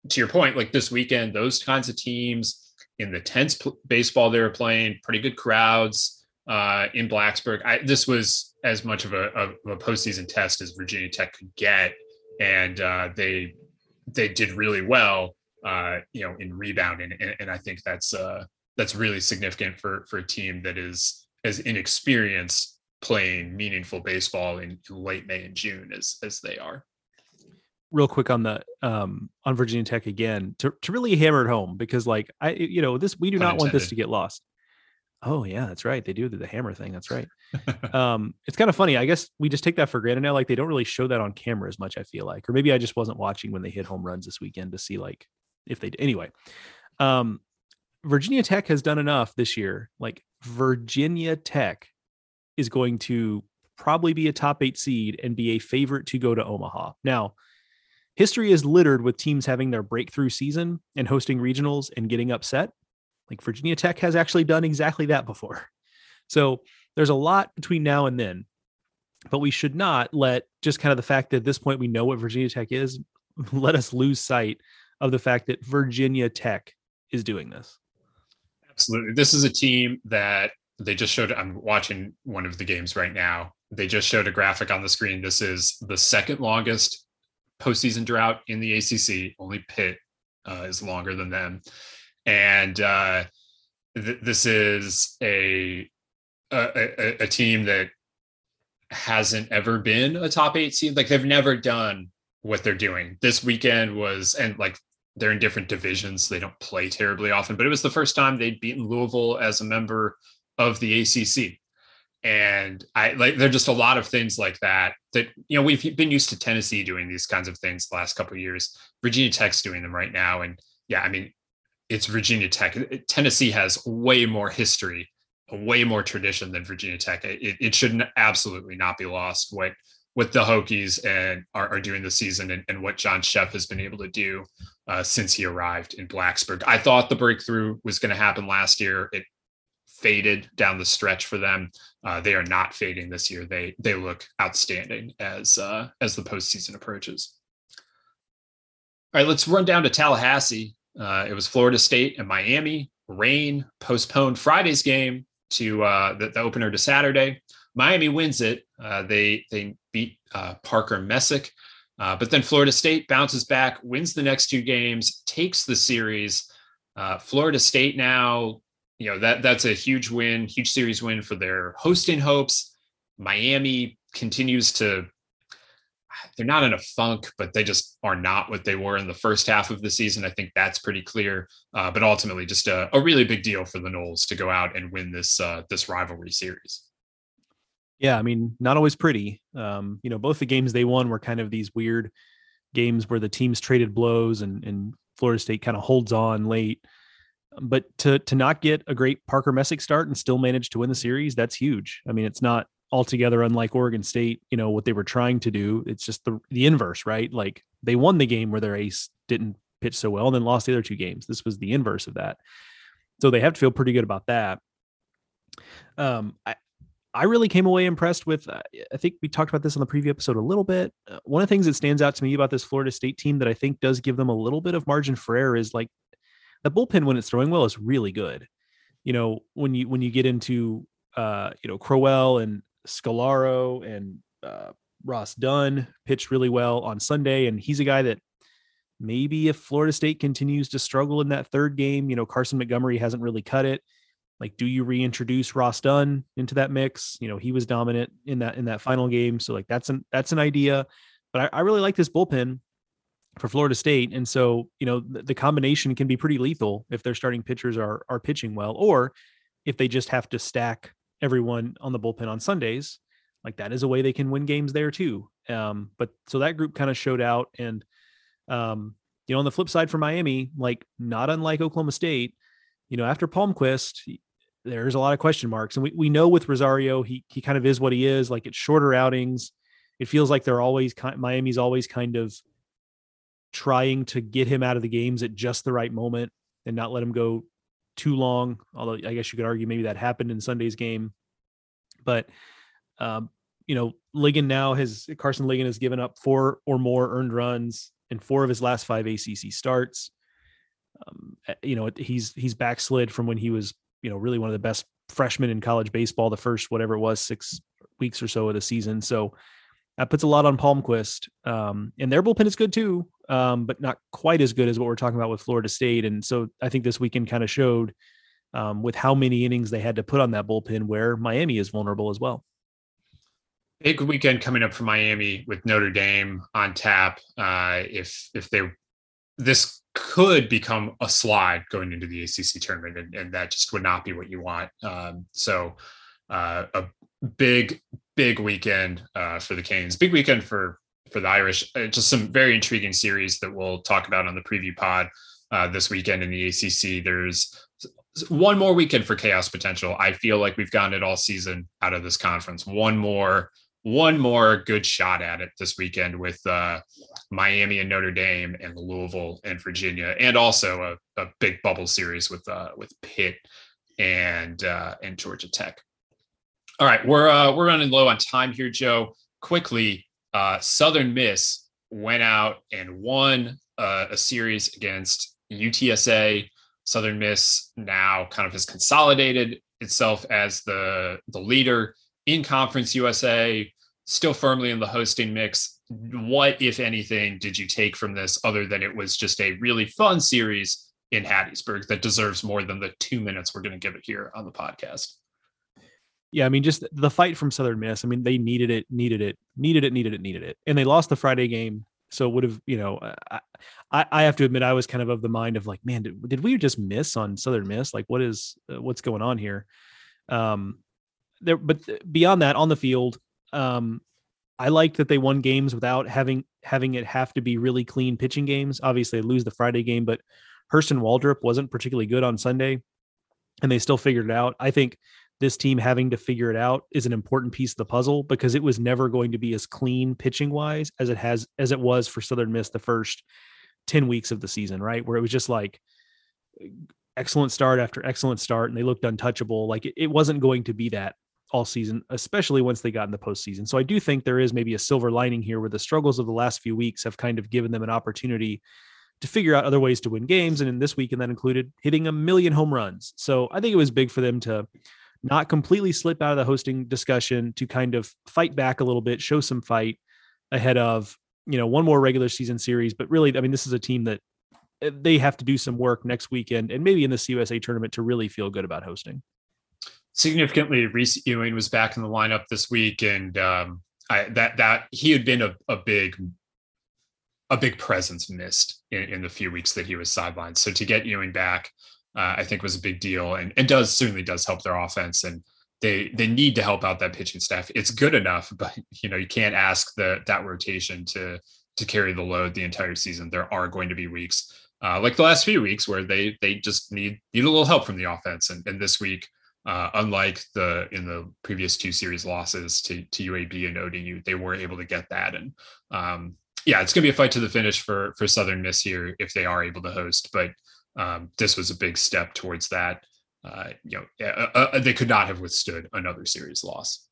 to your point, like this weekend, those kinds of teams in the tense baseball they were playing, pretty good crowds uh, in Blacksburg. I, this was as much of a, of a postseason test as Virginia Tech could get, and uh, they they did really well, uh, you know, in rebounding, and, and I think that's uh, that's really significant for for a team that is as inexperienced playing meaningful baseball in, in late May and June as as they are. Real quick on the um on Virginia Tech again to to really hammer it home because like I you know this we do not want this to get lost. Oh yeah, that's right. They do the hammer thing. That's right. um, it's kind of funny. I guess we just take that for granted now. Like they don't really show that on camera as much. I feel like, or maybe I just wasn't watching when they hit home runs this weekend to see like if they anyway. Um, Virginia Tech has done enough this year. Like Virginia Tech is going to probably be a top eight seed and be a favorite to go to Omaha. Now, history is littered with teams having their breakthrough season and hosting regionals and getting upset. Like Virginia Tech has actually done exactly that before. So there's a lot between now and then, but we should not let just kind of the fact that at this point we know what Virginia Tech is, let us lose sight of the fact that Virginia Tech is doing this. Absolutely. This is a team that they just showed. I'm watching one of the games right now. They just showed a graphic on the screen. This is the second longest postseason drought in the ACC. Only Pitt uh, is longer than them, and uh, th- this is a, a a team that hasn't ever been a top eight seed. Like they've never done what they're doing. This weekend was, and like they're in different divisions. So they don't play terribly often, but it was the first time they'd beaten Louisville as a member of the ACC. And I like there are just a lot of things like that that you know we've been used to Tennessee doing these kinds of things the last couple of years. Virginia Tech's doing them right now, and yeah, I mean it's Virginia Tech. Tennessee has way more history, way more tradition than Virginia Tech. It, it should absolutely not be lost what what the Hokies and are, are doing this season and, and, what John Szefc has been able to do uh, since he arrived in Blacksburg. I thought the breakthrough was going to happen last year. It faded down the stretch for them. Uh, they are not fading this year. They they look outstanding as uh, as the postseason approaches. All right, let's run down to Tallahassee. Uh, it was Florida State and Miami. Rain postponed Friday's game to uh, the, the opener to Saturday. Miami wins it. Uh, they they beat uh, Parker Messick, uh, but then Florida State bounces back, wins the next two games, takes the series. Uh, Florida State now you know that that's a huge win, huge series win for their hosting hopes. Miami continues to they're not in a funk, but they just are not what they were in the first half of the season. I think that's pretty clear. Uh, but ultimately, just a, a, really big deal for the Noles to go out and win this uh, this rivalry series. Yeah, I mean, not always pretty. Um, you know, both the games they won were kind of these weird games where the teams traded blows and, and Florida State kind of holds on late but to to not get a great Parker Messick start and still manage to win the series, that's huge. I mean, it's not altogether unlike Oregon State, you know, what they were trying to do. It's just the the inverse, right? Like they won the game where their ace didn't pitch so well and then lost the other two games. This was the inverse of that. So they have to feel pretty good about that. Um I I really came away impressed with. Uh, I think we talked about this on the preview episode a little bit. Uh, one of the things that stands out to me about this Florida State team that I think does give them a little bit of margin for error is like the bullpen when it's throwing well is really good. You know, when you when you get into uh, you know, Crowell and Scolaro and uh, Ross Dunn pitched really well on Sunday, and he's a guy that maybe if Florida State continues to struggle in that third game, you know, Carson Montgomery hasn't really cut it. Like, do you reintroduce Ross Dunn into that mix? You know, he was dominant in that in that final game, so like that's an that's an idea. But I, I really like this bullpen for Florida State. And so, you know, the, the, combination can be pretty lethal if their starting pitchers are are pitching well, or if they just have to stack everyone on the bullpen on Sundays. Like that is a way they can win games there too. Um, but so that group kind of showed out. And um, you know, on the flip side for Miami, like not unlike Oklahoma State, you know, after Palmquist, there's a lot of question marks. And we, we know with Rosario, he he kind of is what he is. Like it's shorter outings. It feels like they're always Miami's always kind of trying to get him out of the games at just the right moment and not let him go too long. Although I guess you could argue maybe that happened in Sunday's game. But um, you know, Ligon now has Karson Ligon has given up four or more earned runs in four of his last five ACC starts. Um, eh, you know, he's he's backslid from when he was you know really one of the best freshmen in college baseball the first whatever it was six weeks or so of the season. So that puts a lot on Palmquist. Um, and their bullpen is good too, um, but not quite as good as what we're talking about with Florida State. And so I think this weekend kind of showed um, with how many innings they had to put on that bullpen where Miami is vulnerable as well. Big weekend coming up for Miami with Notre Dame on tap. Uh, if if they this could become a slide going into the ACC tournament, and, and that just would not be what you want. Um, so uh, a big big weekend uh, for the Canes. Big weekend for for the Irish. Uh, just some very intriguing series that we'll talk about on the preview pod uh, this weekend in the ACC. There's one more weekend for chaos potential. I feel like we've gotten it all season out of this conference. One more, one more good shot at it this weekend with uh, Miami and Notre Dame and Louisville and Virginia, and also a, a big bubble series with uh, with Pitt and uh, and Georgia Tech. All right, we're uh, we're running low on time here, Joe. Quickly, uh, Southern Miss went out and won uh, a series against UTSA. Southern Miss now kind of has consolidated itself as the the leader in Conference USA, still firmly in the hosting mix. what, if anything, did you take from this other than it was just a really fun series in Hattiesburg that deserves more than the two minutes we're going to give it here on the podcast? Yeah, I mean, just the fight from Southern Miss. I mean, they needed it, needed it, needed it, needed it, needed it, and they lost the Friday game. So would have, you know, I, I have to admit, I was kind of of the mind of like, man, did, did we just miss on Southern Miss? Like, what is uh, what's going on here? Um, there, but beyond that, on the field, um, I liked that they won games without having having it have to be really clean pitching games. Obviously, they lose the Friday game, but Hurston Waldrop wasn't particularly good on Sunday, and they still figured it out. I think this team having to figure it out is an important piece of the puzzle because it was never going to be as clean pitching wise as it has as it was for Southern Miss the first 10 weeks of the season, right? Where it was just like excellent start after excellent start and they looked untouchable. Like it, wasn't going to be that all season, especially once they got in the postseason. So I do think there is maybe a silver lining here where the struggles of the last few weeks have kind of given them an opportunity to figure out other ways to win games. And in this week, and that included hitting a million home runs. So I think it was big for them to not completely slip out of the hosting discussion, to kind of fight back a little bit, show some fight ahead of, you know, one more regular season series. But really, I mean, this is a team that eh, they have to do some work next weekend and maybe in the CUSA tournament to really feel good about hosting significantly, Reese Ewing was back in the lineup this week, and um, I, that that he had been a, a big a big presence missed in, in, the few weeks that he was sidelined. So to get Ewing back, uh, I think was a big deal, and and does certainly does help their offense. And they they need to help out that pitching staff. It's good enough, but you know you can't ask the that rotation to to carry the load the entire season. There are going to be weeks. Uh, like the last few weeks where they they just need need a little help from the offense and, and this week uh, unlike the in the previous two series losses to to UAB and ODU, they were able to get that. And um, yeah, it's going to be a fight to the finish for for Southern Miss here if they are able to host. But um, this was a big step towards that. Uh, you know, uh, they could not have withstood another series loss.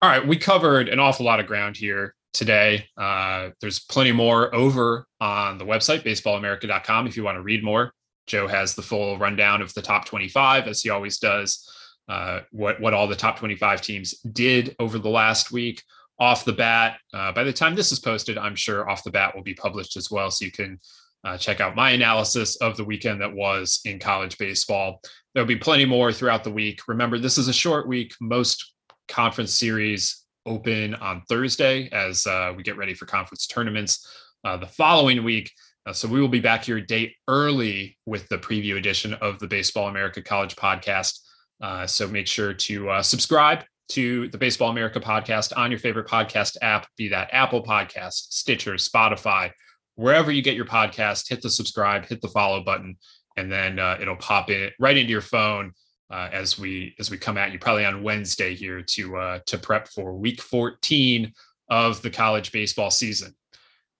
All right, we covered an awful lot of ground here today. Uh, there's plenty more over on the website, baseballamerica.com, if you want to read more. Joe has the full rundown of the top 25, as he always does. Uh, what what all the top 25 teams did over the last week. Off the bat, uh, by the time this is posted, I'm sure off the bat will be published as well, so you can uh, check out my analysis of the weekend that was in college baseball. There'll be plenty more throughout the week. Remember, this is a short week. Most conference series open on Thursday as uh, we get ready for conference tournaments. Uh, the following week, uh, so we will be back here a day early with the preview edition of the Baseball America College podcast. Uh, so make sure to uh, subscribe to the Baseball America podcast on your favorite podcast app, be that Apple Podcast, Stitcher, Spotify, wherever you get your podcast. Hit the subscribe, hit the follow button, and then uh, it'll pop in right into your phone uh, as we as we come at you probably on Wednesday here to uh, to prep for Week 14 of the college baseball season.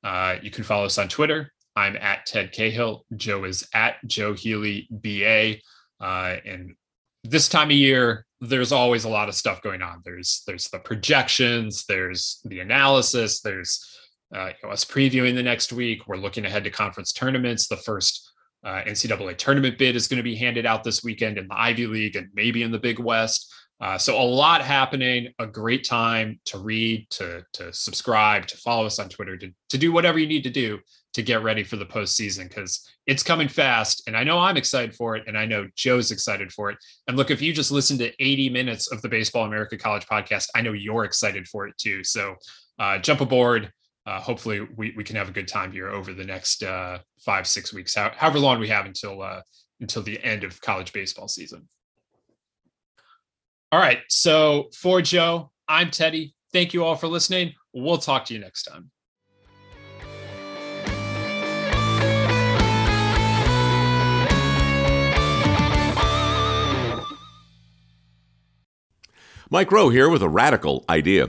Uh, you can follow us on Twitter I'm at Ted Cahill. Joe is at Joe Healy BA. Uh, and this time of year, there's always a lot of stuff going on. There's there's the projections, there's the analysis, there's uh, you know, us previewing the next week. We're looking ahead to conference tournaments. The first uh, NCAA tournament bid is going to be handed out this weekend in the Ivy League and maybe in the Big West. Uh, so a lot happening. A great time to read, to to subscribe, to follow us on Twitter, to to do whatever you need to do to get ready for the postseason because it's coming fast. And I know I'm excited for it. And I know Joe's excited for it. And look, if you just listen to 80 minutes of the Baseball America College podcast, I know you're excited for it too. So uh, jump aboard. Uh, hopefully, we, we can have a good time here over the next uh, five, six weeks, how, however long we have until uh, until the end of college baseball season. All right. So for Joe, I'm Teddy. Thank you all for listening. We'll talk to you next time. Mike Rowe here with a radical idea.